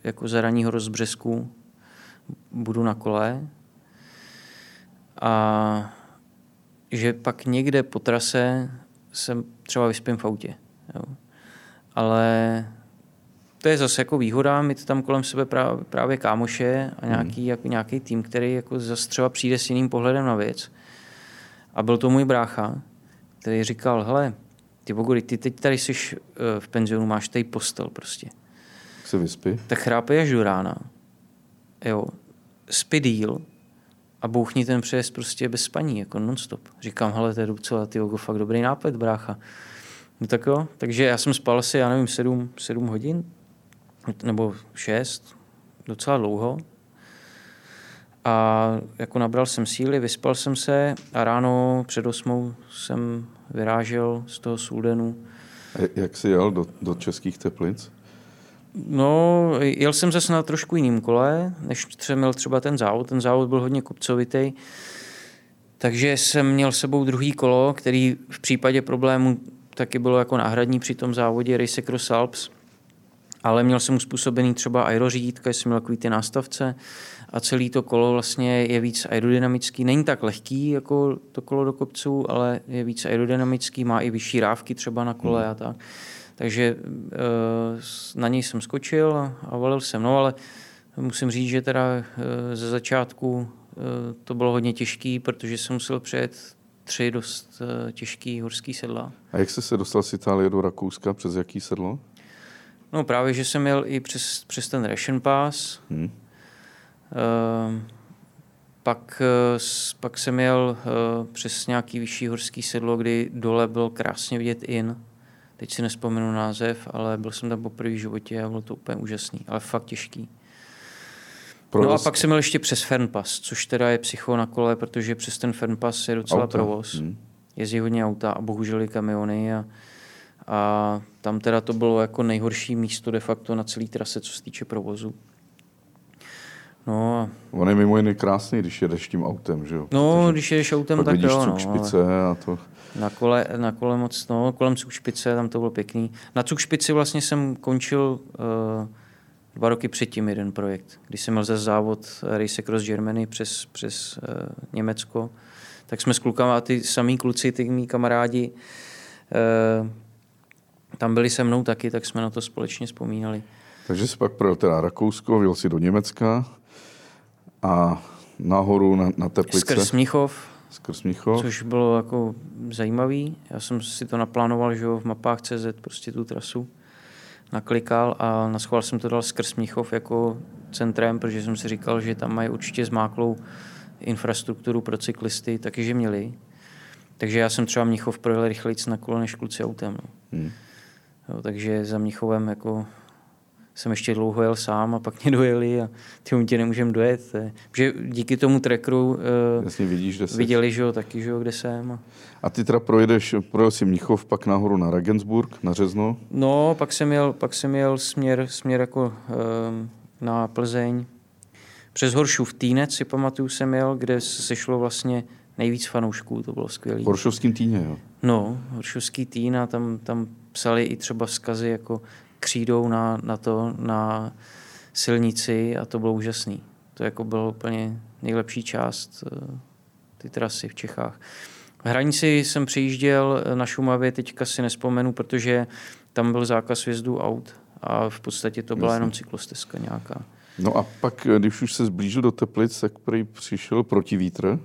[SPEAKER 2] jako za raního rozbřesku budu na kole a že pak někde po trase se třeba vyspím v autě. Jo. Ale to je zase jako výhoda, mít tam kolem sebe právě, právě kámoše a nějaký, jako nějaký tým, který jako zase třeba přijde s jiným pohledem na věc. A byl to můj brácha, který říkal, hele, ty Bogori, ty teď tady jsi eh, v penzionu, máš tady postel prostě.
[SPEAKER 1] Tak se vyspí.
[SPEAKER 2] Tak chrápej až do rána. Jo. Spi díl a bouchni ten přejezd prostě bez spaní, jako non-stop. Říkám, hele, to je docela ty fakt dobrý nápad, brácha. No tak jo, takže já jsem spal asi, já nevím, sedm, sedm hodin, nebo šest, docela dlouho. A jako nabral jsem síly, vyspal jsem se a ráno před osmou jsem vyrážel z toho Suldenu.
[SPEAKER 1] Jak jsi jel do, do českých teplic?
[SPEAKER 2] No, jel jsem zase na trošku jiným kole, než jsem měl třeba ten závod. Ten závod byl hodně kopcovitý, takže jsem měl sebou druhý kolo, který v případě problému taky bylo jako náhradní při tom závodě Race Cross Alps, ale měl jsem uspůsobený třeba aerořídítka, jsem měl takový ty nástavce a celý to kolo vlastně je víc aerodynamický. Není tak lehký jako to kolo do kopců, ale je víc aerodynamický, má i vyšší rávky třeba na kole a tak. Takže eh, na něj jsem skočil a valil jsem. No ale musím říct, že teda eh, ze začátku eh, to bylo hodně těžký, protože jsem musel přejet tři dost těžký horský sedla.
[SPEAKER 1] A jak jsi se dostal z Itálie do Rakouska? Přes jaký sedlo?
[SPEAKER 2] No právě, že jsem jel i přes, přes ten Ration Pass.
[SPEAKER 1] Hmm.
[SPEAKER 2] Uh, pak, pak jsem jel uh, přes nějaký vyšší horský sedlo, kdy dole byl krásně vidět in. Teď si nespomenu název, ale byl jsem tam poprvé v životě a bylo to úplně úžasný, ale fakt těžký. Provoz... No a pak jsem měl ještě přes Fernpass, což teda je psycho na kole, protože přes ten Fernpass je docela Auta. provoz. Hmm. Jezdí hodně auta a bohužel i kamiony a, a tam teda to bylo jako nejhorší místo de facto na celé trase, co se týče provozu. No, a...
[SPEAKER 1] On je mimo jiný krásný, když jedeš tím autem, že jo?
[SPEAKER 2] No, Protože když jedeš autem, tak jo.
[SPEAKER 1] No, špice a to...
[SPEAKER 2] Na kole, na kole moc, no, kolem Cukšpice, tam to bylo pěkný. Na Cukšpici vlastně jsem končil uh, dva roky předtím jeden projekt, když jsem měl ze závod Race Cross Germany přes, přes uh, Německo, tak jsme s klukama, ty samý kluci, ty mý kamarádi, uh, tam byli se mnou taky, tak jsme na to společně vzpomínali.
[SPEAKER 1] Takže jsi pak projel teda Rakousko, vyjel si do Německa a nahoru na, na Teplice.
[SPEAKER 2] Skrz Mnichov.
[SPEAKER 1] Skrz Mnichov.
[SPEAKER 2] Což bylo jako zajímavý. Já jsem si to naplánoval, že jo, v mapách CZ prostě tu trasu naklikal a na schvál jsem to dal skrz Mnichov jako centrem, protože jsem si říkal, že tam mají určitě zmáklou infrastrukturu pro cyklisty, taky že měli. Takže já jsem třeba Mnichov projel rychlejc na kole než kluci autem. No. Hmm. Jo, takže za Mnichovem jako jsem ještě dlouho jel sám a pak mě dojeli a ty tě nemůžeme dojet. Že díky tomu trackeru uh,
[SPEAKER 1] Jasně vidíš, kde
[SPEAKER 2] viděli, že jo, taky, že jo, kde jsem.
[SPEAKER 1] A ty teda projedeš, projel si Mnichov, pak nahoru na Regensburg, na Řezno?
[SPEAKER 2] No, pak jsem jel, pak jsem jel směr, směr jako um, na Plzeň. Přes Horšův Týnec si pamatuju, jsem jel, kde se sešlo vlastně nejvíc fanoušků, to bylo skvělé.
[SPEAKER 1] V Horšovským týně, jo?
[SPEAKER 2] No, Horšovský týn a tam, tam psali i třeba vzkazy jako křídou na, na to, na silnici a to bylo úžasný. To jako bylo úplně nejlepší část eh, ty trasy v Čechách. V hranici jsem přijížděl na Šumavě, teďka si nespomenu, protože tam byl zákaz vjezdu aut a v podstatě to byla Jasně. jenom cyklostezka nějaká.
[SPEAKER 1] No a pak, když už se zblížil do Teplic, tak prý přišel protivítr?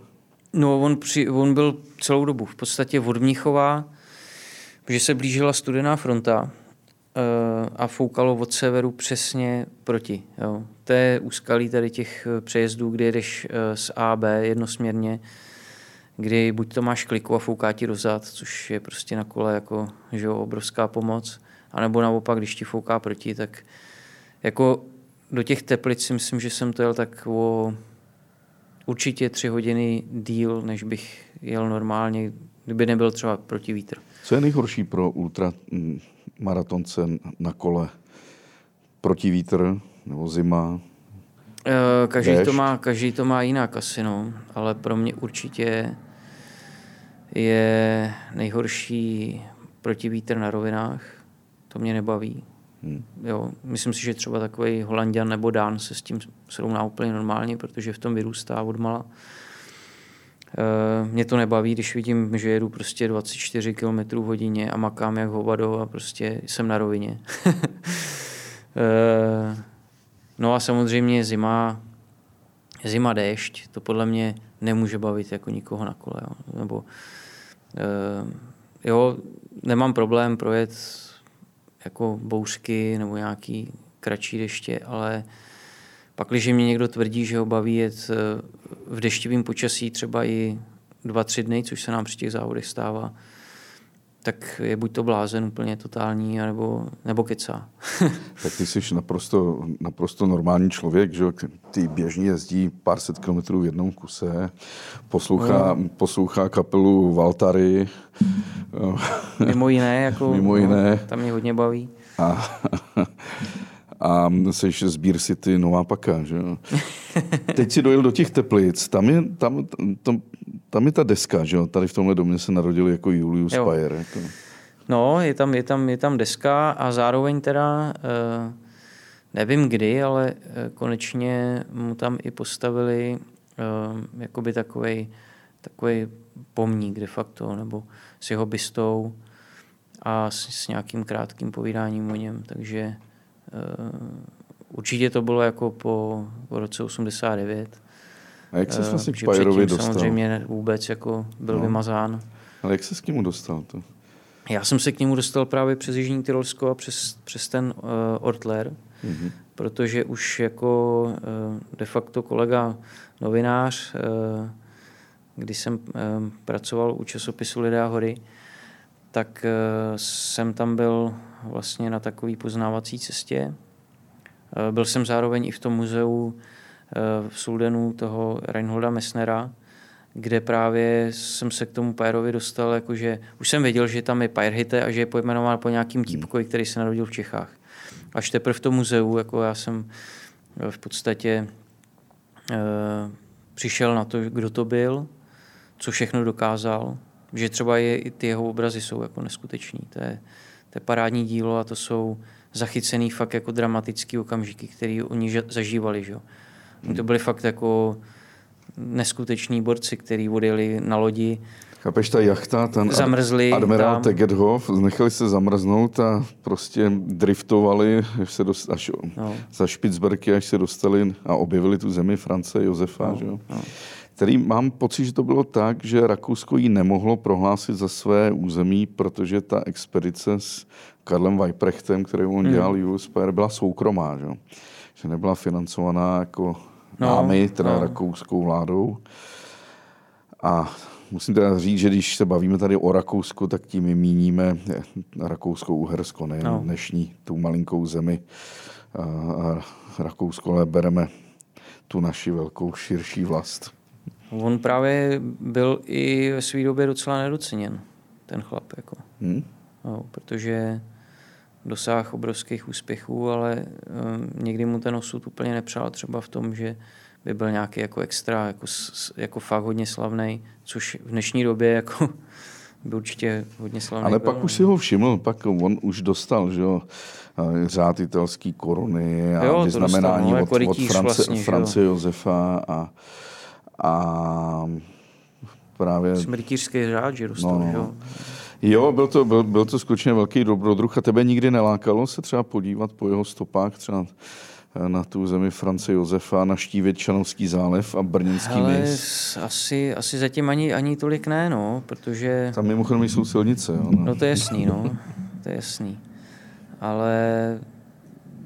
[SPEAKER 2] No, on, při, on byl celou dobu v podstatě od Mnichova, protože se blížila studená fronta eh, a foukalo od severu přesně proti. Jo. To je úskalí tady těch eh, přejezdů, kdy jedeš eh, z A, B jednosměrně, kdy buď to máš kliku a fouká ti dozad, což je prostě na kole jako že jo, obrovská pomoc, anebo naopak, když ti fouká proti, tak jako do těch teplic si myslím, že jsem to jel tak o určitě tři hodiny díl, než bych jel normálně, kdyby nebyl třeba proti vítr.
[SPEAKER 1] Co je nejhorší pro ultramaratonce na kole? Proti vítr nebo zima?
[SPEAKER 2] Uh, každý, to má, každý to má jinak asi, no. ale pro mě určitě je nejhorší protivítr na rovinách. To mě nebaví. Hmm. Jo, myslím si, že třeba takový Holandian nebo Dán se s tím srovná úplně normálně, protože v tom vyrůstá odmala. E, mě to nebaví, když vidím, že jedu prostě 24 km hodině a makám jak hovado a prostě jsem na rovině. e, no a samozřejmě zima, zima déšť, to podle mě nemůže bavit jako nikoho na kole. Jo. Nebo, e, jo, nemám problém projet jako bouřky nebo nějaký kratší deště, ale pak, když mě někdo tvrdí, že ho baví jet eh, v deštivém počasí třeba i dva, tři dny, což se nám při těch závodech stává, tak je buď to blázen úplně totální, nebo, nebo kecá.
[SPEAKER 1] tak ty jsi naprosto, naprosto normální člověk, že ty běžně jezdí pár set kilometrů v jednom kuse, poslouchá, no. poslouchá kapelu Valtary.
[SPEAKER 2] Mimo jiné, jako,
[SPEAKER 1] Mimo jiné.
[SPEAKER 2] No, tam mě hodně baví.
[SPEAKER 1] A, a jsi sbír City Nová Paka, že jo? Teď si dojel do těch Teplic, tam je, tam, tam, tam je ta deska, že jo? Tady v tomhle domě se narodil jako Julius jo. Bayer. Jako.
[SPEAKER 2] No, je tam, je, tam, je tam deska a zároveň teda, eh, nevím kdy, ale eh, konečně mu tam i postavili eh, jakoby takovej, takový pomník de facto, nebo s jeho bystou a s, s nějakým krátkým povídáním o něm, takže určitě to bylo jako po, po roce 89.
[SPEAKER 1] A jak se vlastně k Pajerovi dostal?
[SPEAKER 2] samozřejmě vůbec jako byl no. vymazán.
[SPEAKER 1] Ale jak se s němu dostal? To?
[SPEAKER 2] Já jsem se k němu dostal právě přes Jižní Tyrolsko a přes, přes ten uh, Ortler, mm-hmm. protože už jako uh, de facto kolega novinář, uh, když jsem uh, pracoval u časopisu Lidé a hory, tak uh, jsem tam byl vlastně na takové poznávací cestě. Uh, byl jsem zároveň i v tom muzeu uh, v Suldenu toho Reinholda Messnera, kde právě jsem se k tomu Pajerovi dostal, jakože už jsem věděl, že tam je Pajrhite a že je pojmenován po nějakým típkovi, který se narodil v Čechách. Až teprve v tom muzeu, jako já jsem eh, v podstatě e, přišel na to, kdo to byl, co všechno dokázal, že třeba je, i ty jeho obrazy jsou jako neskuteční. To je, to je parádní dílo a to jsou zachycený fakt jako dramatický okamžiky, které oni zažívali. Že? To byly fakt jako neskuteční borci, kteří odjeli na lodi.
[SPEAKER 1] Chápeš, ta jachta, ten
[SPEAKER 2] zamrzli
[SPEAKER 1] admirál Tegethoff, nechali se zamrznout a prostě driftovali až, se dost, až no. za Špicberky, až se dostali a objevili tu zemi France Josefa. No. Že? No. Který mám pocit, že to bylo tak, že Rakousko ji nemohlo prohlásit za své území, protože ta expedice s Karlem Weiprechtem, který on hmm. dělal, Julius byla soukromá. Že? že nebyla financovaná jako no, námi, teda no. rakouskou vládou. A musím teda říct, že když se bavíme tady o Rakousku, tak tím míníme Rakousko-Uhersko, ne no. dnešní, tu malinkou zemi a Rakousko, ale bereme tu naši velkou širší vlast.
[SPEAKER 2] On právě byl i ve své době docela nedoceněn, ten chlap. Jako. Hmm? No, protože dosáhl obrovských úspěchů, ale um, někdy mu ten osud úplně nepřál. Třeba v tom, že by byl nějaký jako extra, jako, jako fakt hodně slavný, což v dnešní době jako by určitě hodně slavný
[SPEAKER 1] Ale
[SPEAKER 2] byl,
[SPEAKER 1] pak už si ho všiml, pak on už dostal, že jo, řád italský koruny a jo, vyznamenání dostal, no, od, jako od France, vlastně, France Josefa a, a právě...
[SPEAKER 2] Smrtířský řád, že dostal, no, jo.
[SPEAKER 1] Jo, byl to, byl, byl to skutečně velký dobrodruh a tebe nikdy nelákalo se třeba podívat po jeho stopách třeba na tu zemi France Josefa, naštívit Čanovský zálev a Brněnský Ale mys?
[SPEAKER 2] Asi, asi zatím ani, ani tolik ne, no, protože...
[SPEAKER 1] Tam mimochodem jsou silnice, jo.
[SPEAKER 2] No. no to je jasný, no, to je jasný. Ale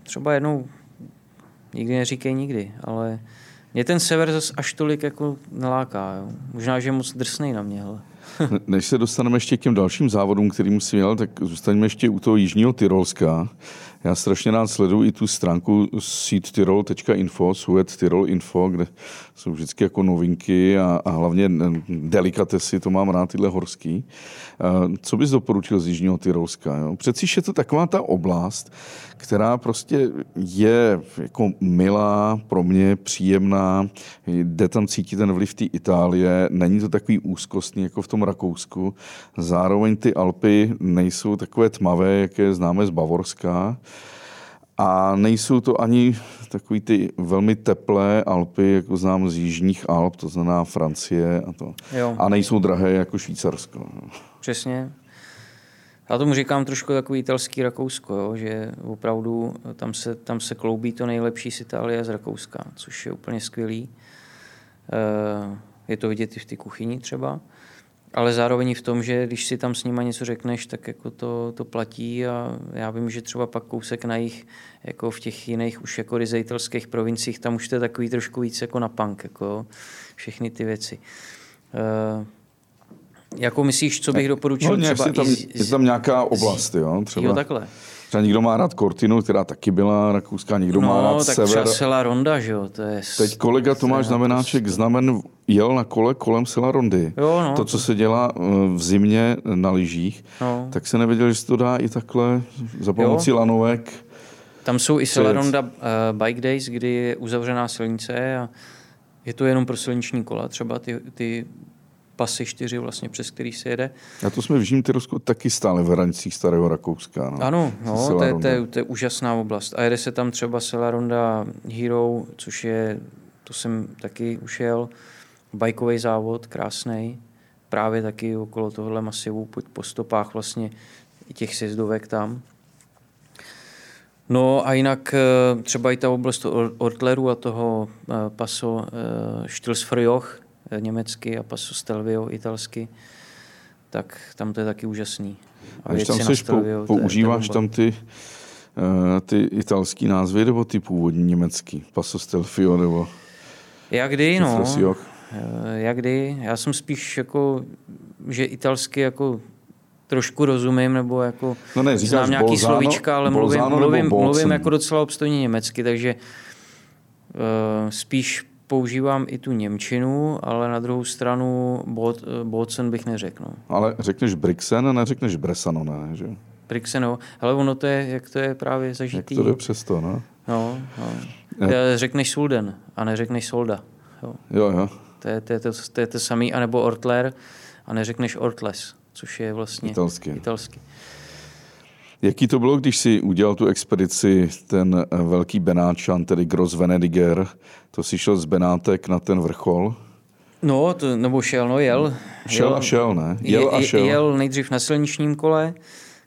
[SPEAKER 2] třeba jednou, nikdy neříkej nikdy, ale mě ten sever zase až tolik jako naláká, jo. Možná, že je moc drsný na mě, hele.
[SPEAKER 1] Než se dostaneme ještě k těm dalším závodům, kterým si měl, tak zůstaňme ještě u toho Jižního Tyrolska. Já strašně rád sleduji i tu stránku seedtyrol.info, Suet Tyrol Info, kde jsou vždycky jako novinky a, a hlavně delikatesy, to mám rád, tyhle horský. Co bys doporučil z Jižního Tyrolska? Jo? Přeci je to taková ta oblast, která prostě je jako milá, pro mě příjemná, jde tam cítit ten vliv té Itálie, není to takový úzkostný jako v tom Rakousku. Zároveň ty Alpy nejsou takové tmavé, jaké známe z Bavorska. A nejsou to ani takový ty velmi teplé Alpy, jako znám z jižních Alp, to znamená Francie a to. Jo. A nejsou drahé jako Švýcarsko.
[SPEAKER 2] Přesně. Já tomu říkám trošku takový italský Rakousko, jo, že opravdu tam se, tam se kloubí to nejlepší z Itálie a z Rakouska, což je úplně skvělý. Eh, je to vidět i v té kuchyni třeba ale zároveň v tom, že když si tam s nima něco řekneš, tak jako to, to platí a já vím, že třeba pak kousek na jich, jako v těch jiných už jako rizejtelských provinciích, tam už to je takový trošku víc jako na punk, jako všechny ty věci. Uh, jako myslíš, co bych doporučil
[SPEAKER 1] no, třeba tam, i z, je tam nějaká oblast, jo?
[SPEAKER 2] Třeba. Jo, takhle.
[SPEAKER 1] Třeba někdo má rád Cortinu, která taky byla rakouská, někdo no, má rád
[SPEAKER 2] tak
[SPEAKER 1] sever.
[SPEAKER 2] třeba Sela Ronda, že jo, to je...
[SPEAKER 1] Teď kolega Tomáš Znamenáček prostě... znamen jel na kole kolem Sela Rondy.
[SPEAKER 2] Jo, no,
[SPEAKER 1] to, co se dělá eh, v zimě na lyžích, no. tak se nevěděl, že se to dá i takhle za pomocí jo. lanovek.
[SPEAKER 2] Tam jsou i Sela Ronda uh, Bike Days, kdy je uzavřená silnice a je to jenom pro silniční kola, třeba ty, ty pasy čtyři, vlastně, přes který se jede.
[SPEAKER 1] A to jsme v Jižním Tyrolsku taky stále v hranicích Starého Rakouska. No.
[SPEAKER 2] Ano, no, to, je, to, je, to je úžasná oblast. A jede se tam třeba Ronda Hero, což je, to jsem taky už jel, bajkový závod, krásný, právě taky okolo tohohle masivu, po, po stopách vlastně těch sjezdovek tam. No a jinak eh, třeba i ta oblast Ortleru a toho eh, paso eh, Stilsfrjoch, německy a Paso Stelvio italsky, tak tam to je taky úžasný.
[SPEAKER 1] A, když tam seš, po, používáš tam ty, uh, ty italský názvy nebo ty původní německý? Paso Stelvio nebo...
[SPEAKER 2] Jak kdy, no. Eh, jak kdy. Já jsem spíš jako, že italsky jako trošku rozumím, nebo jako
[SPEAKER 1] no ne,
[SPEAKER 2] znám nějaký Bolzano, slovíčka, ale mluvím, mluvím, mluvím jako docela obstojně německy, takže uh, spíš používám i tu Němčinu, ale na druhou stranu Bocen bych neřekl. No.
[SPEAKER 1] Ale řekneš Brixen a neřekneš Bresano, ne? Že?
[SPEAKER 2] Brixen, no. Ale ono to je, jak to je právě zažitý.
[SPEAKER 1] Jak to jde přesto, no?
[SPEAKER 2] No, no. Je. Řekneš Sulden a neřekneš Solda.
[SPEAKER 1] Jo, jo. jo.
[SPEAKER 2] To, je, to, je to, to je to samý, anebo Ortler a neřekneš Ortles, což je vlastně
[SPEAKER 1] italsky.
[SPEAKER 2] italsky.
[SPEAKER 1] Jaký to bylo, když si udělal tu expedici, ten eh, velký Benáčan, tedy Gross Venediger, to si šel z Benátek na ten vrchol?
[SPEAKER 2] No, to, nebo šel, no jel.
[SPEAKER 1] Šel jel, a šel, ne?
[SPEAKER 2] Jel a šel. Jel nejdřív na silničním kole,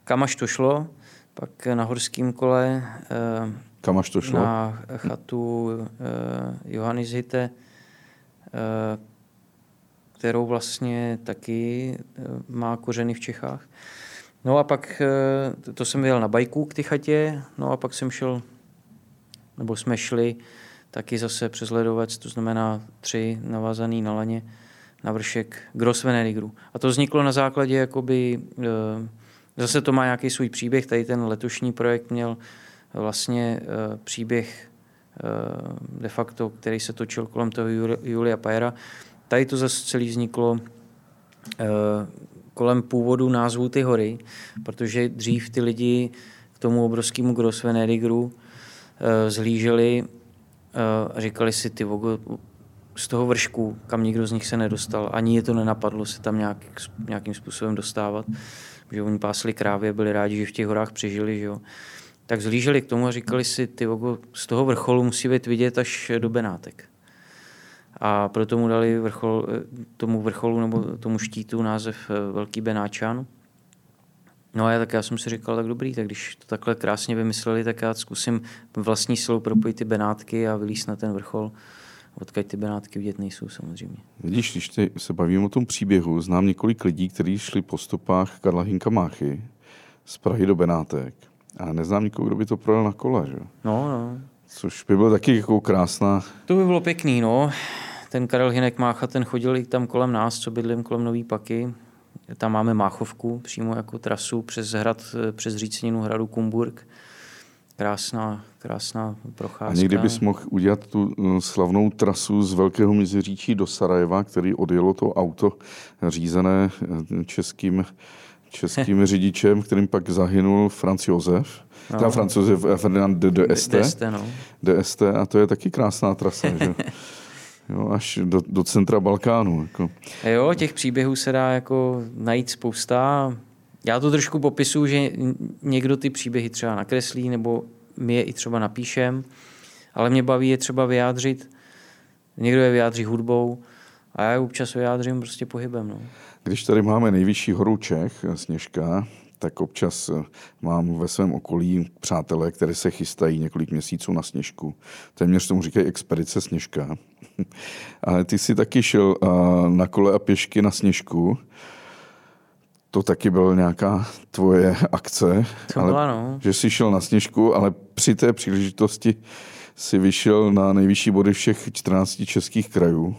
[SPEAKER 2] kam až to šlo, pak na horském kole.
[SPEAKER 1] Eh, kam až to šlo?
[SPEAKER 2] Na chatu eh, Johannis Hitte, kterou vlastně taky má kořeny v Čechách. No a pak eh, to jsem jel na bajku k ty chatě, no a pak jsem šel, nebo jsme šli taky zase přes ledovec, to znamená tři navazaný na laně, na vršek Gross Venedigru. A to vzniklo na základě, jakoby, eh, zase to má nějaký svůj příběh, tady ten letošní projekt měl vlastně uh, příběh de facto, který se točil kolem toho Julia Pajera. Tady to zase celý vzniklo kolem původu názvu ty hory, protože dřív ty lidi k tomu obrovskému Grosvenedigru uh, zhlíželi uh, a říkali si, ty vogo, z toho vršku, kam nikdo z nich se nedostal, ani je to nenapadlo se tam nějak, nějakým způsobem dostávat, že oni pásli krávě, byli rádi, že v těch horách přežili, že jo. Tak zlíželi k tomu a říkali si, ty vogo, z toho vrcholu musí být vidět až do Benátek. A proto mu dali vrchol, tomu vrcholu nebo tomu štítu název eh, Velký Benáčan. No a já, tak já jsem si říkal, tak dobrý, tak když to takhle krásně vymysleli, tak já zkusím vlastní silou propojit ty Benátky a vylíst na ten vrchol odkud ty Benátky vidět nejsou samozřejmě.
[SPEAKER 1] Vidíš, když ty se bavím o tom příběhu, znám několik lidí, kteří šli po stopách Karla Hinka Máchy z Prahy do Benátek. A neznám nikoho, kdo by to projel na kole, že?
[SPEAKER 2] No, no.
[SPEAKER 1] Což by bylo taky jako krásná.
[SPEAKER 2] To by bylo pěkný, no. Ten Karel Hinek Mácha, ten chodil i tam kolem nás, co bydlím kolem Nový Paky. Tam máme Máchovku, přímo jako trasu přes hrad, přes říceninu hradu Kumburg krásná, krásná procházka.
[SPEAKER 1] A někdy bys mohl udělat tu eh, slavnou trasu z Velkého Miziříčí do Sarajeva, který odjelo to auto řízené eh, českým, českým řidičem, kterým pak zahynul Franz Josef. No. Tam Franz Josef eh, Ferdinand de, de Este. De Este, no. de Este a to je taky krásná trasa. že? Jo, až do, do centra Balkánu. Jako.
[SPEAKER 2] Jo, těch příběhů se dá jako najít spousta. Já to trošku popisuju, že někdo ty příběhy třeba nakreslí, nebo my je i třeba napíšem, ale mě baví je třeba vyjádřit, někdo je vyjádří hudbou a já je občas vyjádřím prostě pohybem. No.
[SPEAKER 1] Když tady máme nejvyšší horu Čech, Sněžka, tak občas eh, mám ve svém okolí přátelé, které se chystají několik měsíců na sněžku. Téměř tomu říkají expedice sněžka. Ale ty jsi taky šel eh, na kole a pěšky na sněžku to taky byl nějaká tvoje akce.
[SPEAKER 2] To ale, byla, no.
[SPEAKER 1] Že jsi šel na sněžku, ale při té příležitosti si vyšel na nejvyšší body všech 14 českých krajů.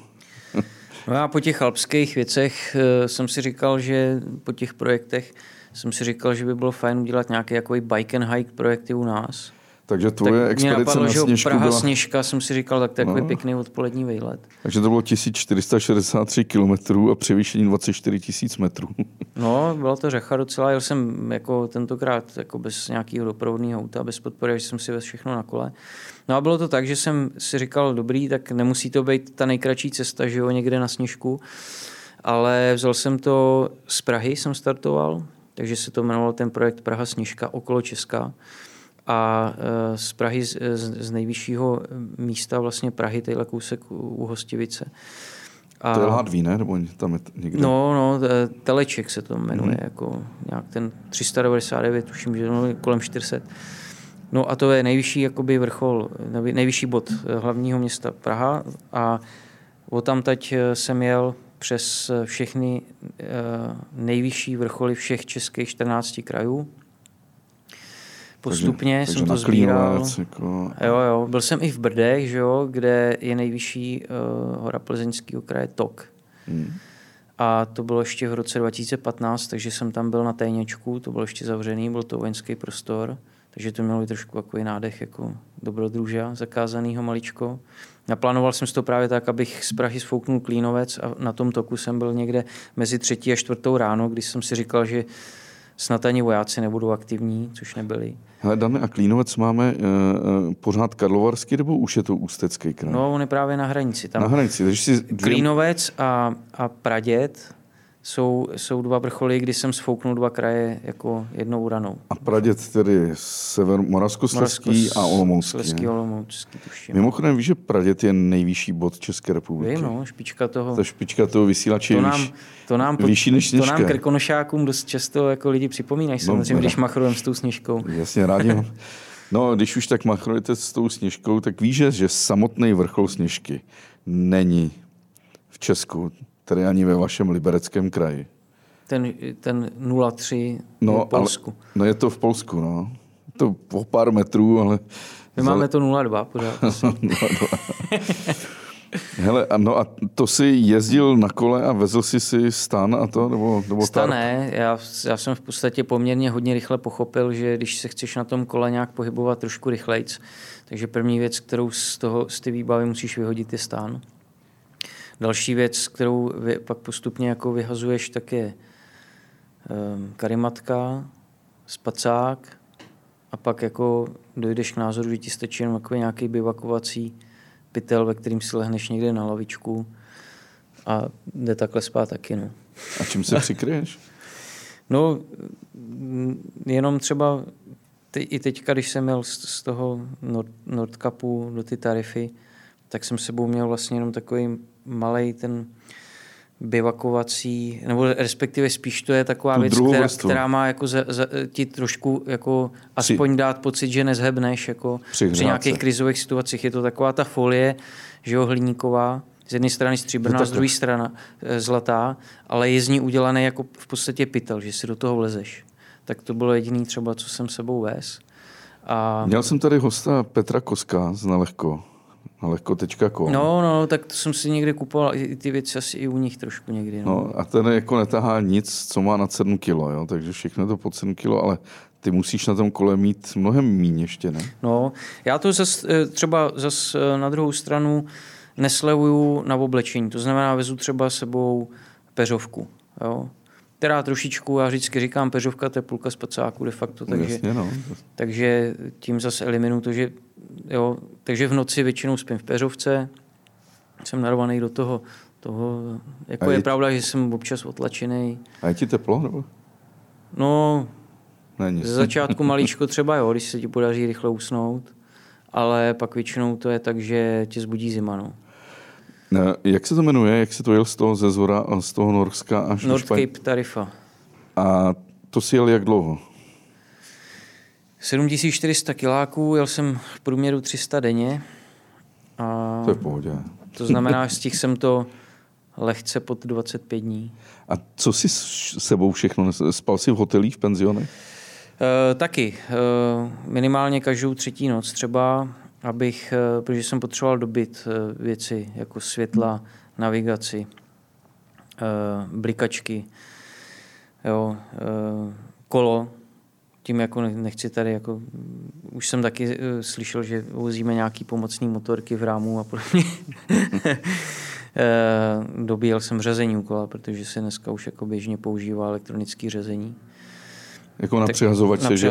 [SPEAKER 2] No a po těch alpských věcech uh, jsem si říkal, že po těch projektech jsem si říkal, že by bylo fajn udělat nějaký jako bike and hike projekty u nás.
[SPEAKER 1] Takže tvoje tak expedice napadlo, na Sněžku
[SPEAKER 2] Praha
[SPEAKER 1] byla...
[SPEAKER 2] Sněžka jsem si říkal, tak to je no. pěkný odpolední výlet.
[SPEAKER 1] Takže to bylo 1463 kilometrů a převýšení 24 tisíc metrů.
[SPEAKER 2] No, byla to řecha docela. Jel jsem jako tentokrát jako bez nějakého doprovodného auta, bez podpory, že jsem si vezl všechno na kole. No a bylo to tak, že jsem si říkal, dobrý, tak nemusí to být ta nejkratší cesta, že jo, někde na Sněžku. Ale vzal jsem to z Prahy, jsem startoval, takže se to jmenoval ten projekt Praha Sněžka okolo Česka a e, z Prahy, z, z nejvyššího místa vlastně Prahy, tadyhle kousek u Hostivice.
[SPEAKER 1] A, to je Lhadví, ne? Nebo tam je někde?
[SPEAKER 2] No, no, Teleček se to jmenuje, hmm. jako nějak ten 399, tuším, že no, kolem 400. No a to je nejvyšší jakoby vrchol, nejvyšší bod hlavního města Praha a o tam teď jsem jel přes všechny nejvyšší vrcholy všech českých 14 krajů postupně takže, jsem takže to sbíral. Jako... Jo, jo. Byl jsem i v Brdech, že jo, kde je nejvyšší uh, hora plzeňského kraje Tok. Hmm. A to bylo ještě v roce 2015, takže jsem tam byl na Téněčku, to bylo ještě zavřený, byl to vojenský prostor, takže to mělo trošku takový nádech jako dobrodruža, zakázanýho maličko. Naplánoval jsem si to právě tak, abych z Prahy sfouknul Klínovec a na tom toku jsem byl někde mezi třetí a čtvrtou ráno, když jsem si říkal, že snad ani vojáci nebudou aktivní, což nebyli.
[SPEAKER 1] Hele, Dane, a Klínovec máme uh, pořád Karlovarský, nebo už je to Ústecký kraj?
[SPEAKER 2] No, on je právě na hranici. Tam
[SPEAKER 1] na hranici. Takže si dvě...
[SPEAKER 2] Klínovec a, a Praděd jsou, jsou dva vrcholy, kdy jsem sfouknul dva kraje jako jednou ranou.
[SPEAKER 1] A Praděd tedy sever Moravskoslezský a Olomoucký.
[SPEAKER 2] Slezský, Olomoucký, tuším.
[SPEAKER 1] Mimochodem víš, že Praděd je nejvyšší bod České republiky.
[SPEAKER 2] Vím, no, špička toho.
[SPEAKER 1] To špička toho vysílače to nám, výš, to nám, vyšší než
[SPEAKER 2] To nám krkonošákům dost často jako lidi připomínají, no, samozřejmě, když machrujeme s tou sněžkou.
[SPEAKER 1] Jasně, rádi. No, když už tak machrujete s tou sněžkou, tak víš, že samotný vrchol sněžky není v Česku tedy ani ve vašem libereckém kraji.
[SPEAKER 2] Ten, ten 0,3
[SPEAKER 1] no,
[SPEAKER 2] v Polsku. Ale,
[SPEAKER 1] no je to v Polsku, no. To po pár metrů, ale...
[SPEAKER 2] My máme to 0,2 pořád.
[SPEAKER 1] Hele, no a to si jezdil na kole a vezl si si stan a to? Nebo, nebo
[SPEAKER 2] stan ne, já, já jsem v podstatě poměrně hodně rychle pochopil, že když se chceš na tom kole nějak pohybovat trošku rychlejc, takže první věc, kterou z, toho, z ty výbavy musíš vyhodit, je stán. Další věc, kterou vy, pak postupně jako vyhazuješ, tak je um, karimatka, spacák a pak jako dojdeš k názoru, že ti stačí jenom jako nějaký bivakovací pytel, ve kterým si lehneš někde na lavičku a jde takhle spát taky. No.
[SPEAKER 1] A čím se přikryješ?
[SPEAKER 2] no, jenom třeba te, i teďka, když jsem měl z, z toho Nord, Nordcapu do ty tarify, tak jsem sebou měl vlastně jenom takový malý ten bivakovací, nebo respektive spíš to je taková tu věc, která, která má jako za, za, ti trošku jako aspoň dát pocit, že nezhebneš jako při, při nějakých krizových situacích. Je to taková ta folie, že jo, hliníková, z jedné strany stříbrná, z druhé strany eh, zlatá, ale je z ní udělaný jako v podstatě pytel, že si do toho vlezeš. Tak to bylo jediný třeba, co jsem sebou vez.
[SPEAKER 1] A... Měl jsem tady hosta Petra Koska z Nalehko na lehko.com.
[SPEAKER 2] No, no, tak to jsem si někdy kupoval i ty věci asi i u nich trošku někdy.
[SPEAKER 1] No, no a ten jako netahá nic, co má na 7 kilo, jo? takže všechno to pod 7 kilo, ale ty musíš na tom kole mít mnohem méně ještě, ne?
[SPEAKER 2] No, já to zas, eh, třeba zas eh, na druhou stranu neslevuju na oblečení. To znamená, vezu třeba sebou peřovku. Jo? Která trošičku, já vždycky říkám, peřovka to je půlka spacáku de facto, takže,
[SPEAKER 1] Jasně, no.
[SPEAKER 2] takže tím zase eliminuju to, že jo, takže v noci většinou spím v peřovce, jsem narvaný do toho, toho jako je, je pravda, že jsem občas otlačený.
[SPEAKER 1] A je ti teplo, nebo?
[SPEAKER 2] No, Není. ze začátku malíčko třeba, jo, když se ti podaří rychle usnout, ale pak většinou to je tak, že tě zbudí zima, no.
[SPEAKER 1] Jak se to jmenuje? Jak se to jel z toho ze Zora, z toho Norska až
[SPEAKER 2] North Cape Tarifa.
[SPEAKER 1] A to si jel jak dlouho?
[SPEAKER 2] 7400 kiláků, jel jsem v průměru 300 denně.
[SPEAKER 1] A to je pohodě.
[SPEAKER 2] To znamená, stihl jsem to lehce pod 25 dní.
[SPEAKER 1] A co si s sebou všechno? Spal jsi v hotelích, v penzionech?
[SPEAKER 2] E, taky. E, minimálně každou třetí noc třeba abych, eh, protože jsem potřeboval dobit eh, věci jako světla, navigaci, eh, blikačky, jo, kolo, tím jako nechci tady, jako, už jsem taky slyšel, že vozíme nějaký pomocný motorky v rámu a podobně. Dobíjel jsem řezení kola, protože se dneska už jako běžně používá elektronické řezení.
[SPEAKER 1] Jako na přehazovačce?
[SPEAKER 2] Na že,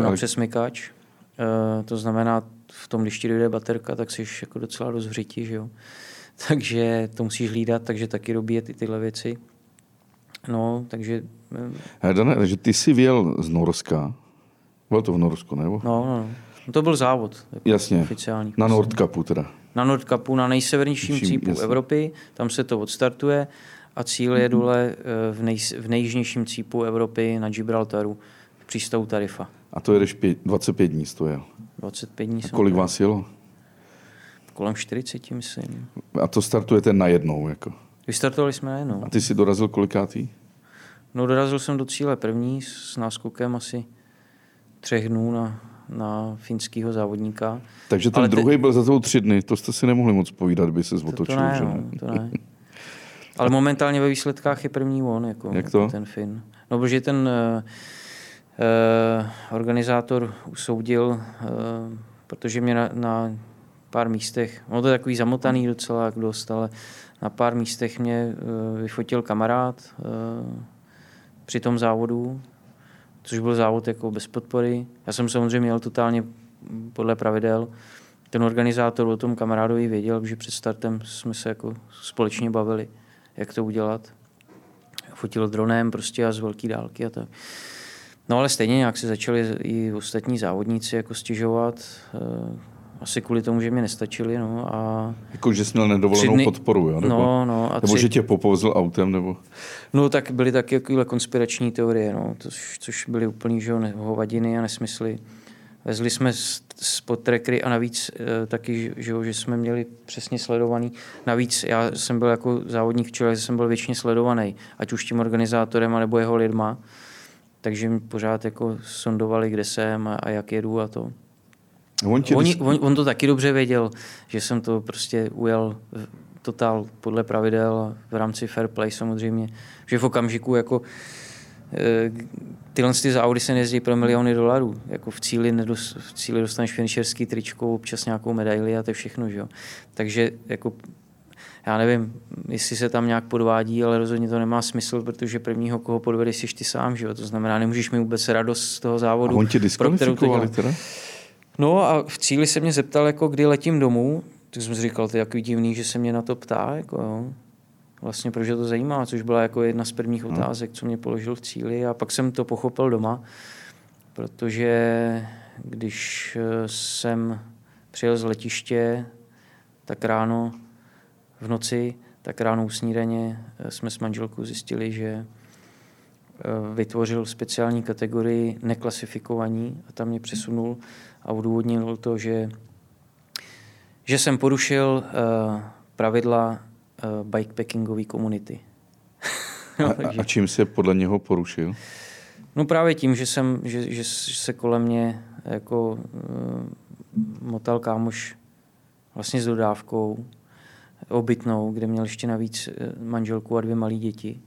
[SPEAKER 2] na přesmykač. To znamená, v tom, když ti dojde baterka, tak jsi jako docela dost vřití, že jo. Takže to musíš hlídat, takže taky dobíjet i tyhle věci. No, takže...
[SPEAKER 1] Dane, takže ty jsi věl z Norska. Bylo to v Norsku, nebo?
[SPEAKER 2] No, no, no. To byl závod.
[SPEAKER 1] Jako jasně. Oficiální. Na Nordkapu teda.
[SPEAKER 2] Na Nordkapu, na nejsevernějším cípu jasně. Evropy. Tam se to odstartuje a cíl je dole eh, v, nej, v nejjižnějším cípu Evropy na Gibraltaru v přístavu Tarifa.
[SPEAKER 1] A to jedeš pět, 25 dní stojel.
[SPEAKER 2] 25 dní.
[SPEAKER 1] A kolik vás jelo?
[SPEAKER 2] Kolem 40, myslím.
[SPEAKER 1] A to startujete najednou? Jako?
[SPEAKER 2] Vystartovali jsme najednou.
[SPEAKER 1] A ty jsi dorazil kolikátý?
[SPEAKER 2] No dorazil jsem do cíle první s náskokem asi třech dnů na, na finského závodníka.
[SPEAKER 1] Takže ten Ale druhý te... byl za tou tři dny, to jste si nemohli moc povídat, by se zvotočil.
[SPEAKER 2] To, to ne, že? No, to ne. Ale momentálně ve výsledkách je první on, jako,
[SPEAKER 1] Jak to?
[SPEAKER 2] ten Fin. No, protože ten uh, organizátor usoudil, eh, protože mě na, na pár místech, no to je takový zamotaný docela jak dost, ale na pár místech mě eh, vyfotil kamarád při tom závodu, což byl závod jako bez podpory. Já jsem samozřejmě měl totálně podle pravidel. Ten organizátor o tom kamarádovi věděl, že před startem jsme se jako společně bavili, jak to udělat. Fotil dronem prostě a z velké dálky a tak. No ale stejně nějak se začali i ostatní závodníci jako stěžovat. Eh, asi kvůli tomu, že mi nestačili. No, a
[SPEAKER 1] jako, že jsi měl nedovolenou dny... podporu, jo? Nebo,
[SPEAKER 2] no, no,
[SPEAKER 1] a nebo tři... že tě popovzl autem, nebo...
[SPEAKER 2] No tak byly taky jakýhle konspirační teorie, no, to, což byly úplný že, hovadiny a nesmysly. Vezli jsme spot trackery a navíc e, taky, že, že jsme měli přesně sledovaný. Navíc já jsem byl jako závodník v čele, jsem byl většině sledovaný, ať už tím organizátorem, nebo jeho lidma takže mi pořád jako sondovali, kde jsem a, a jak jedu a to.
[SPEAKER 1] On, tě
[SPEAKER 2] Oni, on, on to taky dobře věděl, že jsem to prostě ujel totál podle pravidel v rámci fair play samozřejmě. Že v okamžiku jako eh, tyhle ty závody se nejezdí pro miliony dolarů. Jako v cíli, nedos, v cíli dostaneš finišerský tričko, občas nějakou medaili a to je všechno. Že jo? Takže jako já nevím, jestli se tam nějak podvádí, ale rozhodně to nemá smysl, protože prvního, koho podvedeš, jsi ty sám, že jo? To znamená, nemůžeš mít vůbec radost z toho
[SPEAKER 1] a
[SPEAKER 2] závodu.
[SPEAKER 1] on tě
[SPEAKER 2] pro kterou to
[SPEAKER 1] diskvalifikovali teda?
[SPEAKER 2] No a v cíli se mě zeptal, jako kdy letím domů, tak jsem si říkal, to je takový divný, že se mě na to ptá, jako jo. Vlastně proč to zajímá, což byla jako jedna z prvních
[SPEAKER 1] Hmm.
[SPEAKER 2] otázek, co mě položil v cíli a pak jsem to pochopil doma, protože když eh, jsem přijel z letiště, tak ráno v noci, tak ráno u snídaně eh, jsme s manželkou zjistili, že eh, vytvořil speciální kategorii neklasifikovaní a tam mě přesunul a odůvodnil to, že, že jsem porušil uh, pravidla bikepackingové komunity.
[SPEAKER 1] A,
[SPEAKER 2] no,
[SPEAKER 1] a čím se podle něho porušil?
[SPEAKER 2] no právě tím, že, jsem, že, že se kolem mě jako uh, motal kámoš vlastně s dodávkou obytnou, kde měl ještě navíc eh, manželku a dvě malé děti.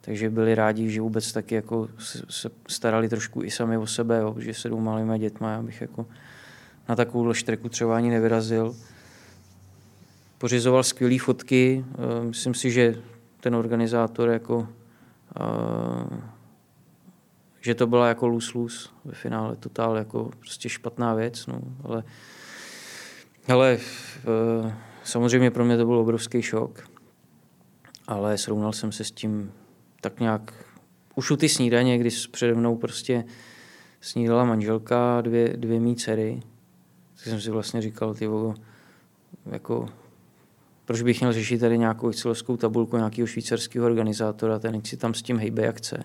[SPEAKER 2] Takže byli rádi, že vůbec taky jako se, starali trošku i sami o sebe, jo, že se jdou malými dětma, já bych jako na takovou štreku třeba ani nevyrazil. Pořizoval skvělé fotky, eh, myslím si, že ten organizátor jako eh, že to byla jako lose-lose ve finále, totál jako prostě špatná věc, no, ale ale samozřejmě pro mě to byl obrovský šok, ale srovnal jsem se s tím tak nějak už u ty snídaně, kdy přede mnou prostě snídala manželka, dvě, dvě mý dcery, tak jsem si vlastně říkal, ty vogo, jako, proč bych měl řešit tady nějakou excelovskou tabulku nějakého švýcarského organizátora, ten si tam s tím hejbe jak chce.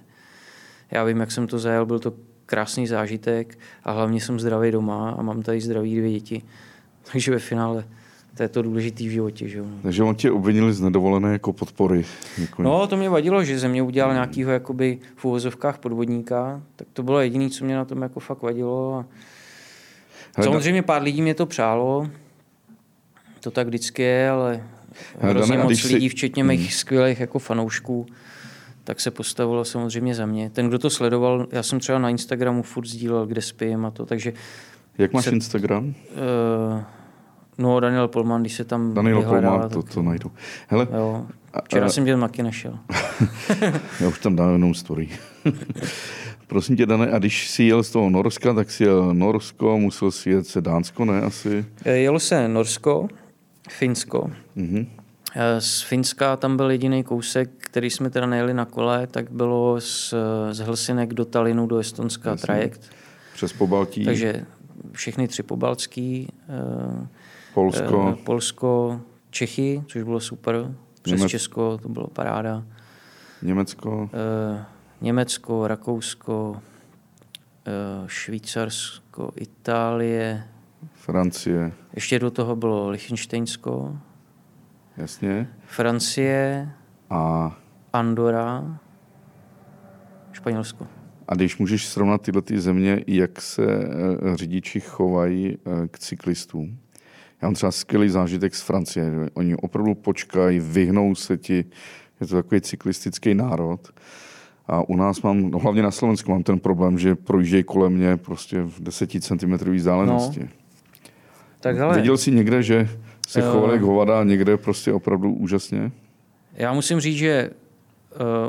[SPEAKER 2] Já vím, jak jsem to zajel, byl to krásný zážitek a hlavně jsem zdravý doma a mám tady zdraví dvě děti. Takže ve finále to je to důležité v životě. Že?
[SPEAKER 1] Takže on tě obvinili z nedovolené jako podpory. Jako
[SPEAKER 2] No, to mě vadilo, že ze mě udělal nějakýho jakoby v úvozovkách podvodníka, tak to bylo jediné, co mě na tom jako fakt vadilo. A samozřejmě pár lidí mě to přálo, to tak vždycky je, ale hrozně
[SPEAKER 1] Dane,
[SPEAKER 2] moc
[SPEAKER 1] když si-
[SPEAKER 2] lidí, včetně mých skvělých jako fanoušků, tak se postavilo samozřejmě za mě. Ten, kdo to sledoval, já jsem třeba na Instagramu furt sdílel, kde spím a to, takže
[SPEAKER 1] Jak máš
[SPEAKER 2] se-
[SPEAKER 1] Instagram?
[SPEAKER 2] uh, no Daniel Polman, když se tam
[SPEAKER 1] Daniel Polman, to, to najdu. Hele,
[SPEAKER 2] Jo, včera
[SPEAKER 1] a-
[SPEAKER 2] jsem tě taky našel.
[SPEAKER 1] já už tam dám jenom story. Prosím tě, Dane, a když jsi jel z toho Norska, tak jsi jel Norsko, musel si jet se Dánsko, ne? Asi.
[SPEAKER 2] Eh, Jelo se Norsko, Finsko.
[SPEAKER 1] Mhm.
[SPEAKER 2] Eh, Z Finska tam byl jediný kousek, který jsme teda nejeli na kole, tak bylo z, z Helsinek do Talinu do Estonska
[SPEAKER 1] Jasně.
[SPEAKER 2] trajekt.
[SPEAKER 1] Přes Pobaltí,
[SPEAKER 2] Takže všechny tři pobaltský, eh,
[SPEAKER 1] Polsko.
[SPEAKER 2] eh, Polsko, Čechy, což bylo super. Přes
[SPEAKER 1] Němec-
[SPEAKER 2] Česko to bylo paráda.
[SPEAKER 1] Německo,
[SPEAKER 2] Eh, Německo, Rakousko, eh, Švýcarsko, Itálie.
[SPEAKER 1] Francie,
[SPEAKER 2] Ještě do toho bylo Liechtensteinsko,
[SPEAKER 1] jasně.
[SPEAKER 2] Francie,
[SPEAKER 1] A,
[SPEAKER 2] Andora, Španělsko.
[SPEAKER 1] a když můžeš srovnat tyhle ty země, jak se řidiči chovají k cyklistům. Já mám třeba skvělý zážitek z Francie. Oni opravdu počkají, vyhnou se ti. Je to takový cyklistický národ. A u nás mám, no hlavně na Slovensku mám ten problém, že projíždějí kolem mě prostě v 10 cm vzdálenosti. No.
[SPEAKER 2] Tak hele,
[SPEAKER 1] Viděl jsi někde, že se
[SPEAKER 2] Jo.
[SPEAKER 1] chovali jak hovada někde prostě opravdu úžasně?
[SPEAKER 2] já musím říct, že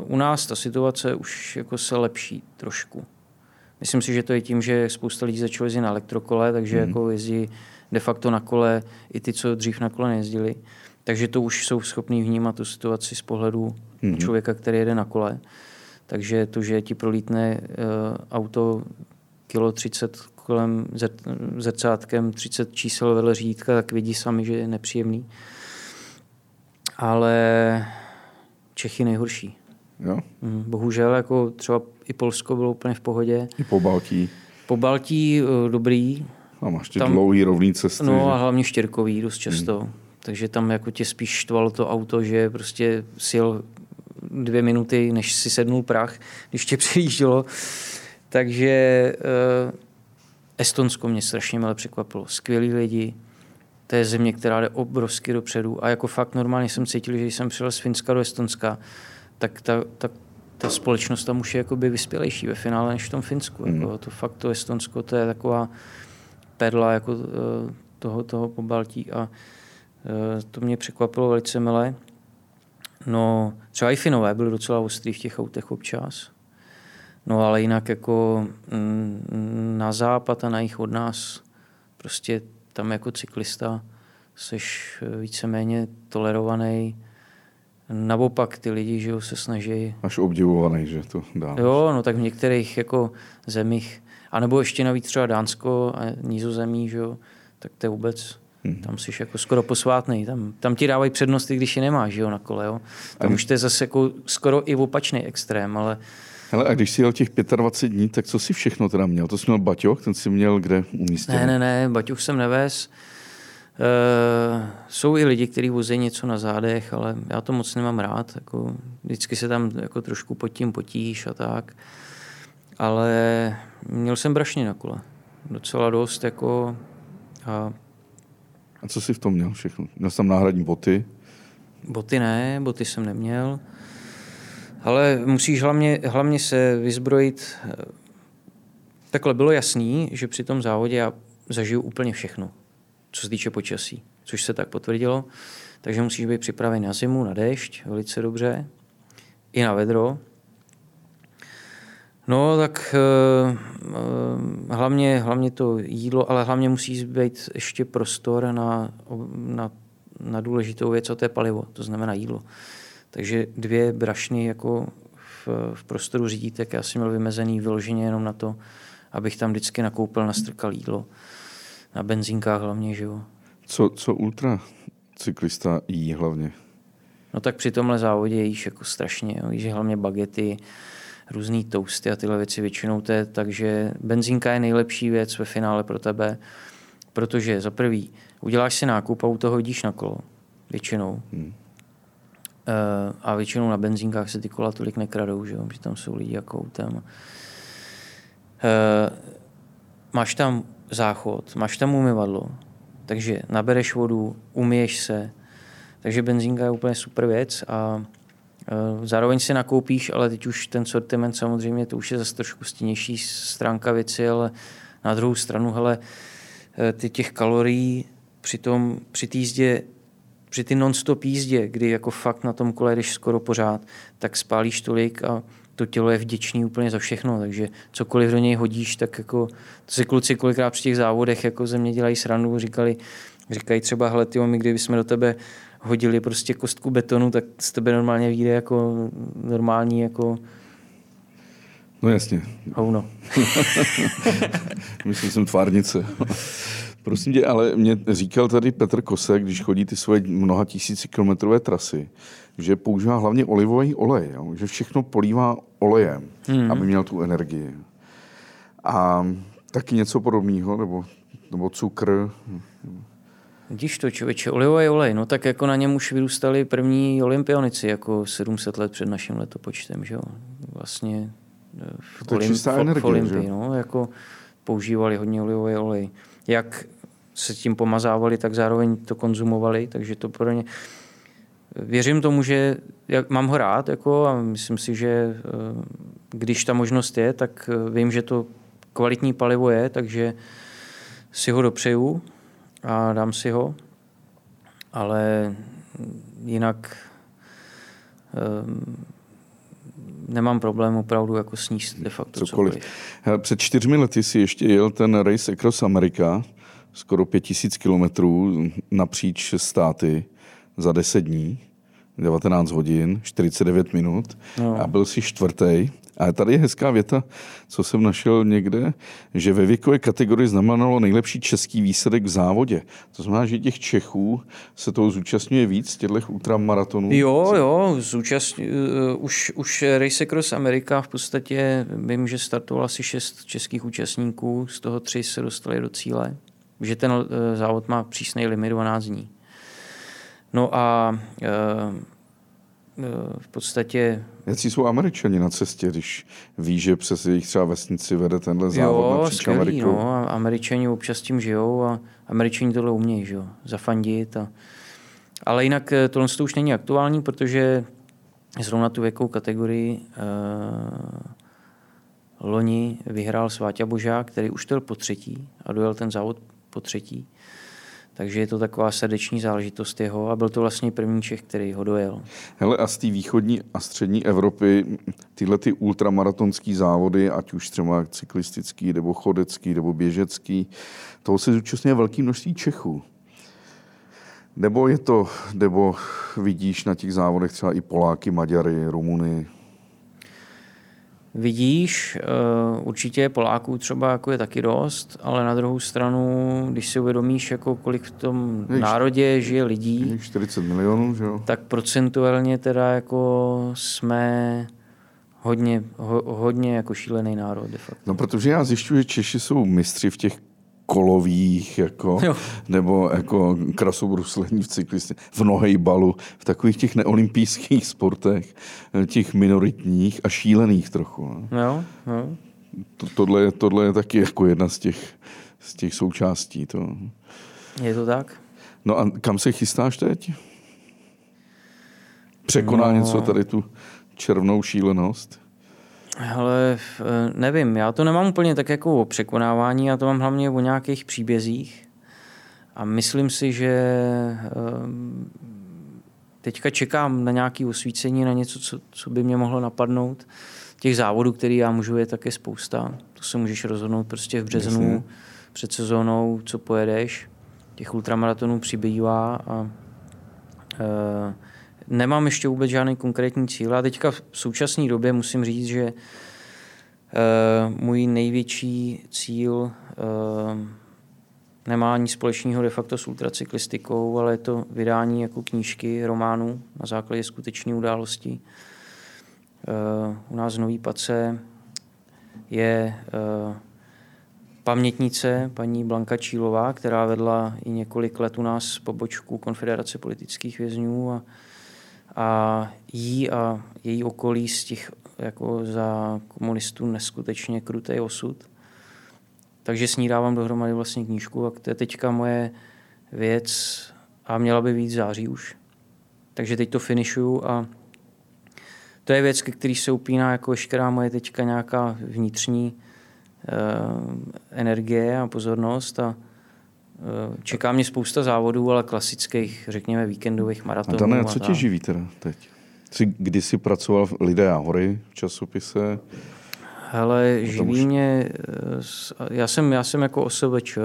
[SPEAKER 2] uh, u nás ta situace už jako se lepší trošku. Myslím si, že to je tím, že spousta lidí začalo jezdit na elektrokole, takže
[SPEAKER 1] Mhm.
[SPEAKER 2] mm. jako jezdí de facto na kole i ty, co dřív na kole nejezdili. Takže to už jsou schopní vnímat tu situaci z pohledu
[SPEAKER 1] Mhm.
[SPEAKER 2] mm. člověka, který jede na kole. Takže to, že ti prolítne uh, auto kilo 30 kolem zr- zrcátkem, 30 čísel vedle řídítka, tak vidí sami, že je nepříjemný. Ale Čechy nejhorší.
[SPEAKER 1] Jo?
[SPEAKER 2] Mm, Bohužel jako třeba i Polsko bylo úplně v pohodě.
[SPEAKER 1] I po Baltí.
[SPEAKER 2] Po Baltí eh, dobrý,
[SPEAKER 1] A máš ty
[SPEAKER 2] Tam-
[SPEAKER 1] dlouhý rovný cesty.
[SPEAKER 2] no a hlavně štěrkový dost často. Hmm. Takže tam jako tě spíš štvalo to auto, že prostě sjel dvě minuty, než si sednul prach, když tě přejíždělo. Takže eh, Estonsko mě strašně milé překvapilo. Skvělí lidi, to je země, která jde obrovsky dopředu a jako fakt normálně jsem cítil, že když jsem přijel z Finska do Estonska, tak ta, ta, ta společnost tam už je jakoby vyspělejší ve finále než v tom Finsku. Mm. Jako, to fakt to Estonsko, to je taková perla jako eh, toho, toho pobaltí a eh, to mě překvapilo velice milé. No, třeba i Finové byli docela ostrý v těch autech občas. No ale jinak jako mm, na západ a na jich od nás prostě tam jako cyklista seš víceméně tolerovaný. Naopak ty lidi, že jo, se snaží...
[SPEAKER 1] Až obdivovaný, že to dá.
[SPEAKER 2] Jo, no tak v některých jako zemích, anebo ještě navíc třeba Dánsko a Nízozemí, že jo, tak to je vůbec Hmm. Tam jsi jako skoro posvátný. Tam, tam ti dávají přednosti, když je nemáš že jo, na kole. Jo. Tam a... už to je zase jako skoro i opačný extrém, ale
[SPEAKER 1] Hele, a když jsi jel těch 25 dní, tak co jsi všechno teda měl? To jsi měl baťoch, ten jsi měl kde umístěn?
[SPEAKER 2] Ne, ne, ne, baťoch jsem nevez. Uh, jsou i lidi, kteří vozí něco na zádech, ale já to moc nemám rád. Jako, vždycky se tam jako trošku pod tím potíš a tak. Ale měl jsem brašně na kole. Docela dost. Jako,
[SPEAKER 1] a... a co jsi v tom měl všechno? Měl jsem náhradní boty?
[SPEAKER 2] Boty ne, boty jsem neměl. Ale musíš hlavně, hlavně se vyzbrojit. Eh, takhle bylo jasný, že při tom závodě já zažiju úplně všechno, co se týče počasí, což se tak potvrdilo. Takže musíš být připraven na zimu, na déšť, velice dobře, i na vedro. No, tak uh, uh, hlavně, hlavně to jídlo, ale hlavně musí být ještě prostor na, na, na důležitou věc, a to je palivo, to znamená jídlo. Takže dvě brašny jako v, v prostoru řídítek, já jsem měl vymezený vyloženě jenom na to, abych tam vždycky nakoupil, nastrkal jídlo. Na benzínkách hlavně, že jo.
[SPEAKER 1] Co, co ultra cyklista jí hlavně?
[SPEAKER 2] No tak při tomhle závodě jíš jako strašně. Jo. Jíš hlavně bagety, různé toasty a tyhle věci většinou to je, takže benzínka je nejlepší věc ve finále pro tebe, protože za prvý uděláš si nákup a u toho jdíš na kolo. Většinou. Hmm. Eh, a většinou na benzínkách se ty kola tolik nekradou, že, jo? že tam jsou lidi jako autem. Eh, máš tam záchod, máš tam umyvadlo, takže nabereš vodu, umyješ se, takže benzínka je úplně super věc a zároveň si nakoupíš, ale teď už ten sortiment samozřejmě, to už je zase trošku stěnější stránka věci, ale na druhou stranu, hele, ty těch kalorií při, tom, při té jízdě při ty non-stop jízdě, kdy jako fakt na tom kole jdeš skoro pořád, tak spálíš tolik a to tělo je vděčný úplně za všechno, takže cokoliv do něj hodíš, tak jako to si kluci kolikrát při těch závodech jako ze mě dělají srandu, říkali, říkají třeba, hele, tyjo, my kdybychom do tebe hodili prostě kostku betonu, tak z tebe normálně vyjde jako normální jako
[SPEAKER 1] No jasně.
[SPEAKER 2] Houno.
[SPEAKER 1] Myslím, jsem tvárnice. Prosím tě, ale mě říkal tady Petr Kosek, když chodí ty svoje mnoha tisíci kilometrové trasy, že používá hlavně olivový olej, jo? že všechno polívá olejem, mm. aby měl tu energii. A taky něco podobného, nebo, nebo cukr.
[SPEAKER 2] Vidíš to, člověče, olivový olej, no tak jako na něm už vyrůstali první olympionici, jako 700 let před naším letopočtem, že jo. Vlastně
[SPEAKER 1] eh, v, to Olim, čistá energie, v Olympii,
[SPEAKER 2] no, jako používali hodně olivový olej. Jak se tím pomazávali, tak zároveň to konzumovali, takže to pro ně... Věřím tomu, že jak, mám ho rád jako, a myslím si, že eh, když ta možnost je, tak eh, vím, že to kvalitní palivo je, takže si ho dopřeju a dám si ho, ale jinak um, nemám problém opravdu jako sníst de facto cokoliv.
[SPEAKER 1] cokoliv. Před čtyřmi lety si ještě jel ten Race Across America, skoro 5000 kilometrů napříč státy za 10 dní, 19 hodin, 49 minut no. a byl si čtvrtý. A tady je hezká věta, co jsem našel někde, že ve věkové kategorii znamenalo nejlepší český výsledek v závodě. To znamená, že těch Čechů se toho zúčastňuje víc, těchto ultramaratonů?
[SPEAKER 2] Jo, jo, zúčastň, uh, už, už Race Across America v podstatě vím, že startovalo asi šest českých účastníků, z toho tři se dostali do cíle že ten eh, závod má přísný limit 12 dní. No a e, v podstatě...
[SPEAKER 1] Jaký jsou američani na cestě, když ví, že přes jejich třeba vesnici vede tenhle závod
[SPEAKER 2] jo,
[SPEAKER 1] napříč
[SPEAKER 2] skvělý,
[SPEAKER 1] Amerikou?
[SPEAKER 2] No, američani občas tím žijou a američani tohle umějí, že jo, zafandit. A... Ale jinak eh, tohle to už není aktuální, protože zrovna tu věkovou kategorii uh, loni vyhrál Sváťa Božák, který už to byl po třetí a dojel ten závod po třetí. Takže je to taková srdeční záležitost jeho a byl to vlastně první Čech, který ho dojel.
[SPEAKER 1] Hele, a z té východní a střední Evropy tyhle ty ultramaratonské závody, ať už třeba cyklistický, nebo chodecký, nebo běžecký, toho se zúčastňuje velké množství Čechů. Nebo je to, nebo vidíš na těch závodech třeba i Poláky, Maďary, Rumuny,
[SPEAKER 2] Vidíš, eh, určitě Poláků třeba jako je taky dost, ale na druhou stranu, když si uvědomíš, jako kolik v tom národě žije lidí,
[SPEAKER 1] 40 milionů, že jo?
[SPEAKER 2] tak procentuálně teda jako jsme hodně, ho, hodně jako šílený národ de facto.
[SPEAKER 1] No protože já zjišťuji, že Češi jsou mistři v těch kolových, jako, nebo jako krasobruslení v cyklistě, v nohejbalu, v takových těch neolympijských sportech, těch minoritních a šílených trochu.
[SPEAKER 2] No. Jo, jo.
[SPEAKER 1] To, tohle, tohle je taky jako jedna z těch, z těch součástí. To.
[SPEAKER 2] Je to tak?
[SPEAKER 1] No a kam se chystáš teď? Překoná no. něco tady tu červnou šílenost?
[SPEAKER 2] Ale nevím, já to nemám úplně tak jako o překonávání, já to mám hlavně o nějakých příbězích. A myslím si, že ehm, teďka čekám na nějaké osvícení, na něco, co, co by mě mohlo napadnout. Těch závodů, který já můžu, je také spousta. To se můžeš rozhodnout prostě v březnu, Jasně. před sezónou, co pojedeš. Těch ultramaratonů přibývá a e, Nemám ještě vůbec žádný konkrétní cíl a teďka v současné době musím říct, že uh, můj největší cíl uh, nemá ani společného de facto s ultracyklistikou, ale je to vydání jako knížky, románu na základě skutečné události. Uh, u nás v Nový Pace je uh, pamětnice paní Blanka Čílová, která vedla i několik let u nás pobočku Konfederace politických vězňů a a jí a její okolí z těch jako za komunistů neskutečně krutý osud. Takže s ní dávám dohromady vlastně knížku a to je teďka moje věc a měla by víc září už. Takže teď to finišuju a to je věc, ke který se upíná jako veškerá moje teďka nějaká vnitřní uh, energie a pozornost a Eh, čeká mě spousta závodů, ale klasických, řekněme, víkendových maratonů. A
[SPEAKER 1] Dané, co tě živí teda teď? Jsi kdysi pracoval v Lidé a hory v časopise?
[SPEAKER 2] Hele, živí už... mě, eh, já jsem, já jsem jako OSVČ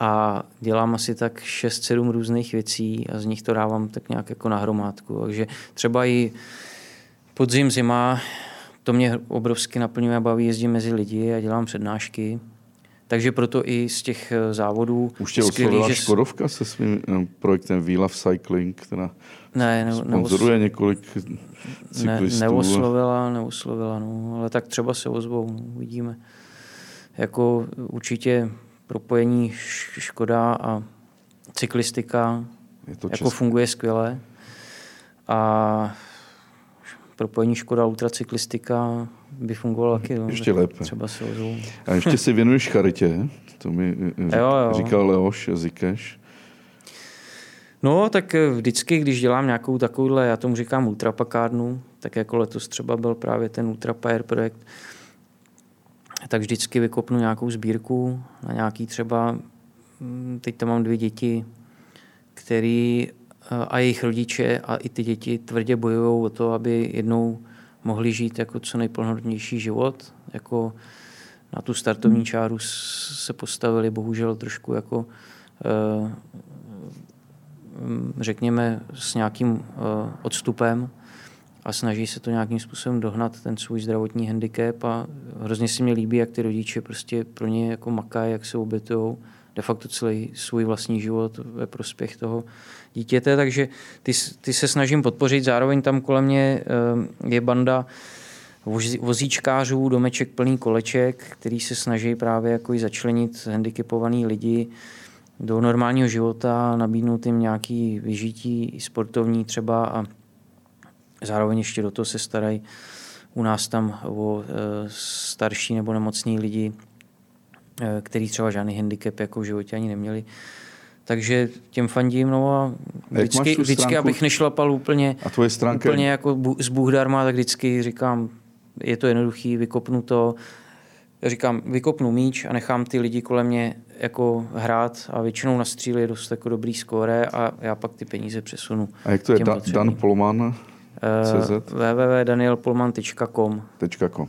[SPEAKER 2] a dělám asi tak 6-7 různých věcí a z nich to dávám tak nějak jako na hromádku. Takže třeba i podzim, zima, to mě obrovsky naplňuje a baví jezdit mezi lidi a dělám přednášky. Takže proto i z těch eh, závodů...
[SPEAKER 1] Už tě oslovila že... Škodovka se svým eh, projektem We Love Cycling, která
[SPEAKER 2] ne, ne,
[SPEAKER 1] sponzoruje neos... několik cyklistů.
[SPEAKER 2] Ne, neoslovila, neoslovila, no, ale tak třeba se ozvou, no, uvidíme. Jako určitě propojení Škoda a cyklistika je to jako funguje skvěle. A propojení Škoda ultracyklistika by fungovalo taky. No,
[SPEAKER 1] ještě lépe.
[SPEAKER 2] Třeba se ozvou.
[SPEAKER 1] A ještě si věnuješ charitě, to mi řík, jo, jo. říkal Leoš Zikeš.
[SPEAKER 2] No, tak vždycky, když dělám nějakou takovouhle, já tomu říkám ultrapakárnu, tak jako letos třeba byl právě ten Ultrapair projekt, tak vždycky vykopnu nějakou sbírku na nějaký třeba, hm, teď tam mám dvě děti, který a jejich rodiče a i ty děti tvrdě bojují o to, aby jednou mohli žít jako co nejplnohodnější život. Jako na tu startovní čáru se postavili bohužel trošku jako eh, řekněme s nějakým eh, odstupem a snaží se to nějakým způsobem dohnat, ten svůj zdravotní handicap a hrozně si mě líbí, jak ty rodiče prostě pro ně jako makají, jak se obětují de facto celý svůj vlastní život ve prospěch toho dítěte, takže ty, ty se snažím podpořit. Zároveň tam kolem mě eh, je banda vozíčkářů, domeček plný koleček, který se snaží právě jako začlenit handicapovaný lidi do normálního života, nabídnout jim nějaký vyžití sportovní třeba a zároveň ještě do toho se starají u nás tam o starší nebo nemocní lidi, který třeba žádný handicap jako v životě ani neměli. Takže těm fandím, no a vždycky, vždycky abych nešlapal úplně,
[SPEAKER 1] a tvoje stránka...
[SPEAKER 2] úplně jako z Bůh darma, tak vždycky říkám, je to jednoduchý, vykopnu to, říkám, vykopnu míč a nechám ty lidi kolem mě jako hrát a většinou nastřílí dost jako dobrý skóre a já pak ty peníze přesunu.
[SPEAKER 1] A jak to je? Da, Dan Polman? Uh,
[SPEAKER 2] www.danielpolman.com
[SPEAKER 1] .com.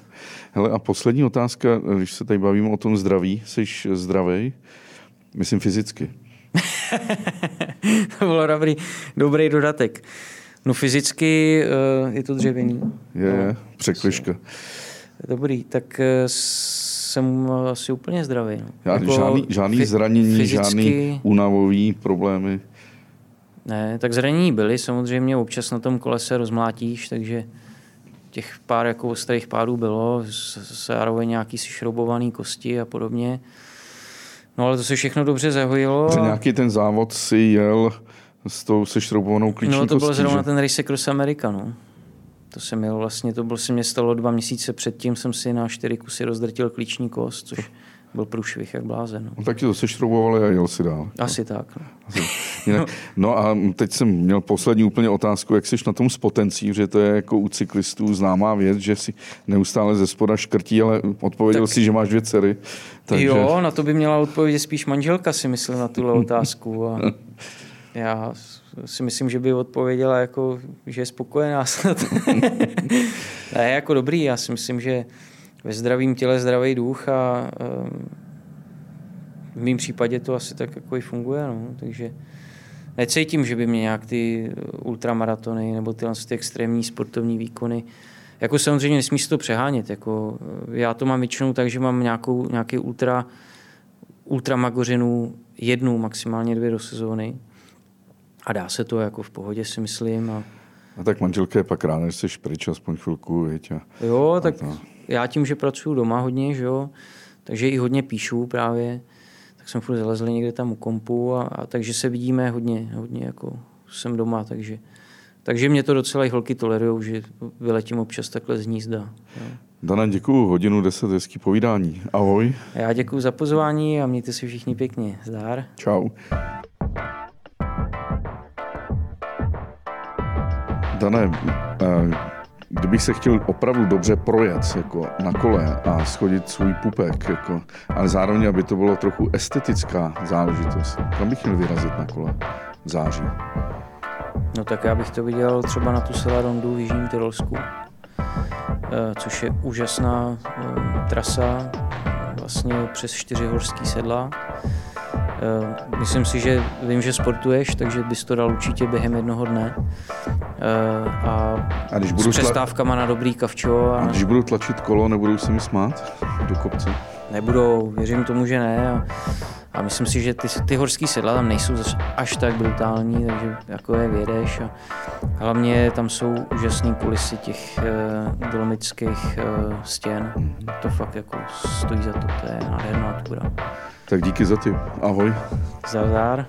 [SPEAKER 1] Hele, a poslední otázka, když se tady bavíme o tom zdraví, jsi zdravý? Myslím fyzicky.
[SPEAKER 2] to bylo dobrý, dobrý dodatek. No fyzicky uh, je to dřevěný.
[SPEAKER 1] Je, no, překliška.
[SPEAKER 2] Dobrý, tak uh, jsem asi úplně zdravý. No.
[SPEAKER 1] Žádný, jako žádný, žádný zranění, fyzicky... žádný únavový problémy?
[SPEAKER 2] Ne, tak zranění byly, samozřejmě občas na tom kole se rozmlátíš, takže těch pár jako ostrých pádů bylo, zároveň nějaký si šroubovaný kosti a podobně. No ale to se všechno dobře zahojilo.
[SPEAKER 1] Že nějaký ten závod si jel s tou sešroubovanou klíční
[SPEAKER 2] No to byl zrovna že? ten Race Cross America, no. To jsem měl vlastně, to byl se mě stalo dva měsíce předtím, jsem si na čtyři kusy rozdrtil klíční kost, což byl průšvih jak blázen.
[SPEAKER 1] No. tak ti to sešroubovali a jel si dál.
[SPEAKER 2] Asi tak. No. Asi.
[SPEAKER 1] Jinak, no a teď jsem měl poslední úplně otázku, jak jsi na tom s potencí, že to je jako u cyklistů známá věc, že si neustále ze spoda škrtí, ale odpověděl tak, si, že máš dvě dcery.
[SPEAKER 2] Takže... Jo, na to by měla odpovědět spíš manželka, si myslím, na tuhle otázku. A já si myslím, že by odpověděla, jako, že je spokojená ne, jako dobrý, já si myslím, že ve zdravém těle zdravý duch a um, v mém případě to asi tak jako i funguje, no. takže necítím, že by mě nějak ty ultramaratony nebo tyhle ty extrémní sportovní výkony jako samozřejmě nesmí se to přehánět. Jako, já to mám většinou tak, že mám nějakou, nějaký ultra, ultramagořinu jednu, maximálně dvě do sezóny. A dá se to jako v pohodě, si myslím. A,
[SPEAKER 1] a tak manželka je pak ráda, že jsi pryč aspoň chvilku, viď? A,
[SPEAKER 2] jo, tak to. Já tím, že pracuji doma hodně, že jo, takže i hodně píšu právě, tak jsem furt zalezl někde tam u kompu a, a takže se vidíme hodně, hodně jako jsem doma, takže takže mě to docela i holky tolerují, že vyletím občas takhle z hnízda. Jo.
[SPEAKER 1] Dana, děkuji, hodinu deset, hezký povídání. Ahoj.
[SPEAKER 2] Já děkuji za pozvání a mějte si všichni pěkně. Zdár.
[SPEAKER 1] Čau. Dane, eh, kdybych se chtěl opravdu dobře projet jako na kole a schodit svůj pupek, jako, ale zároveň, aby to bylo trochu estetická záležitost, kam bych měl vyrazit na kole v září?
[SPEAKER 2] No tak já bych to viděl třeba na tu Selarondu v Jižním Tyrolsku, eh, což je úžasná eh, trasa, vlastně přes čtyři horský sedla. Eh, myslím si, že vím, že sportuješ, takže bys to dal určitě během jednoho dne. A, a když budu s přestávkama tla... na dobrý kavčo.
[SPEAKER 1] A, a když budu tlačit kolo, nebudou se mi smát do kopce?
[SPEAKER 2] Nebudou, věřím tomu, že ne. A a myslím si, že ty, ty horský sedla tam nejsou až tak brutální, takže jako je vědeš. A hlavně tam jsou úžasné kulisy těch uh, dolomických uh, stěn. To fakt jako stojí za to, to je nádherná túra.
[SPEAKER 1] Tak díky za ty. Ahoj.
[SPEAKER 2] Zdar.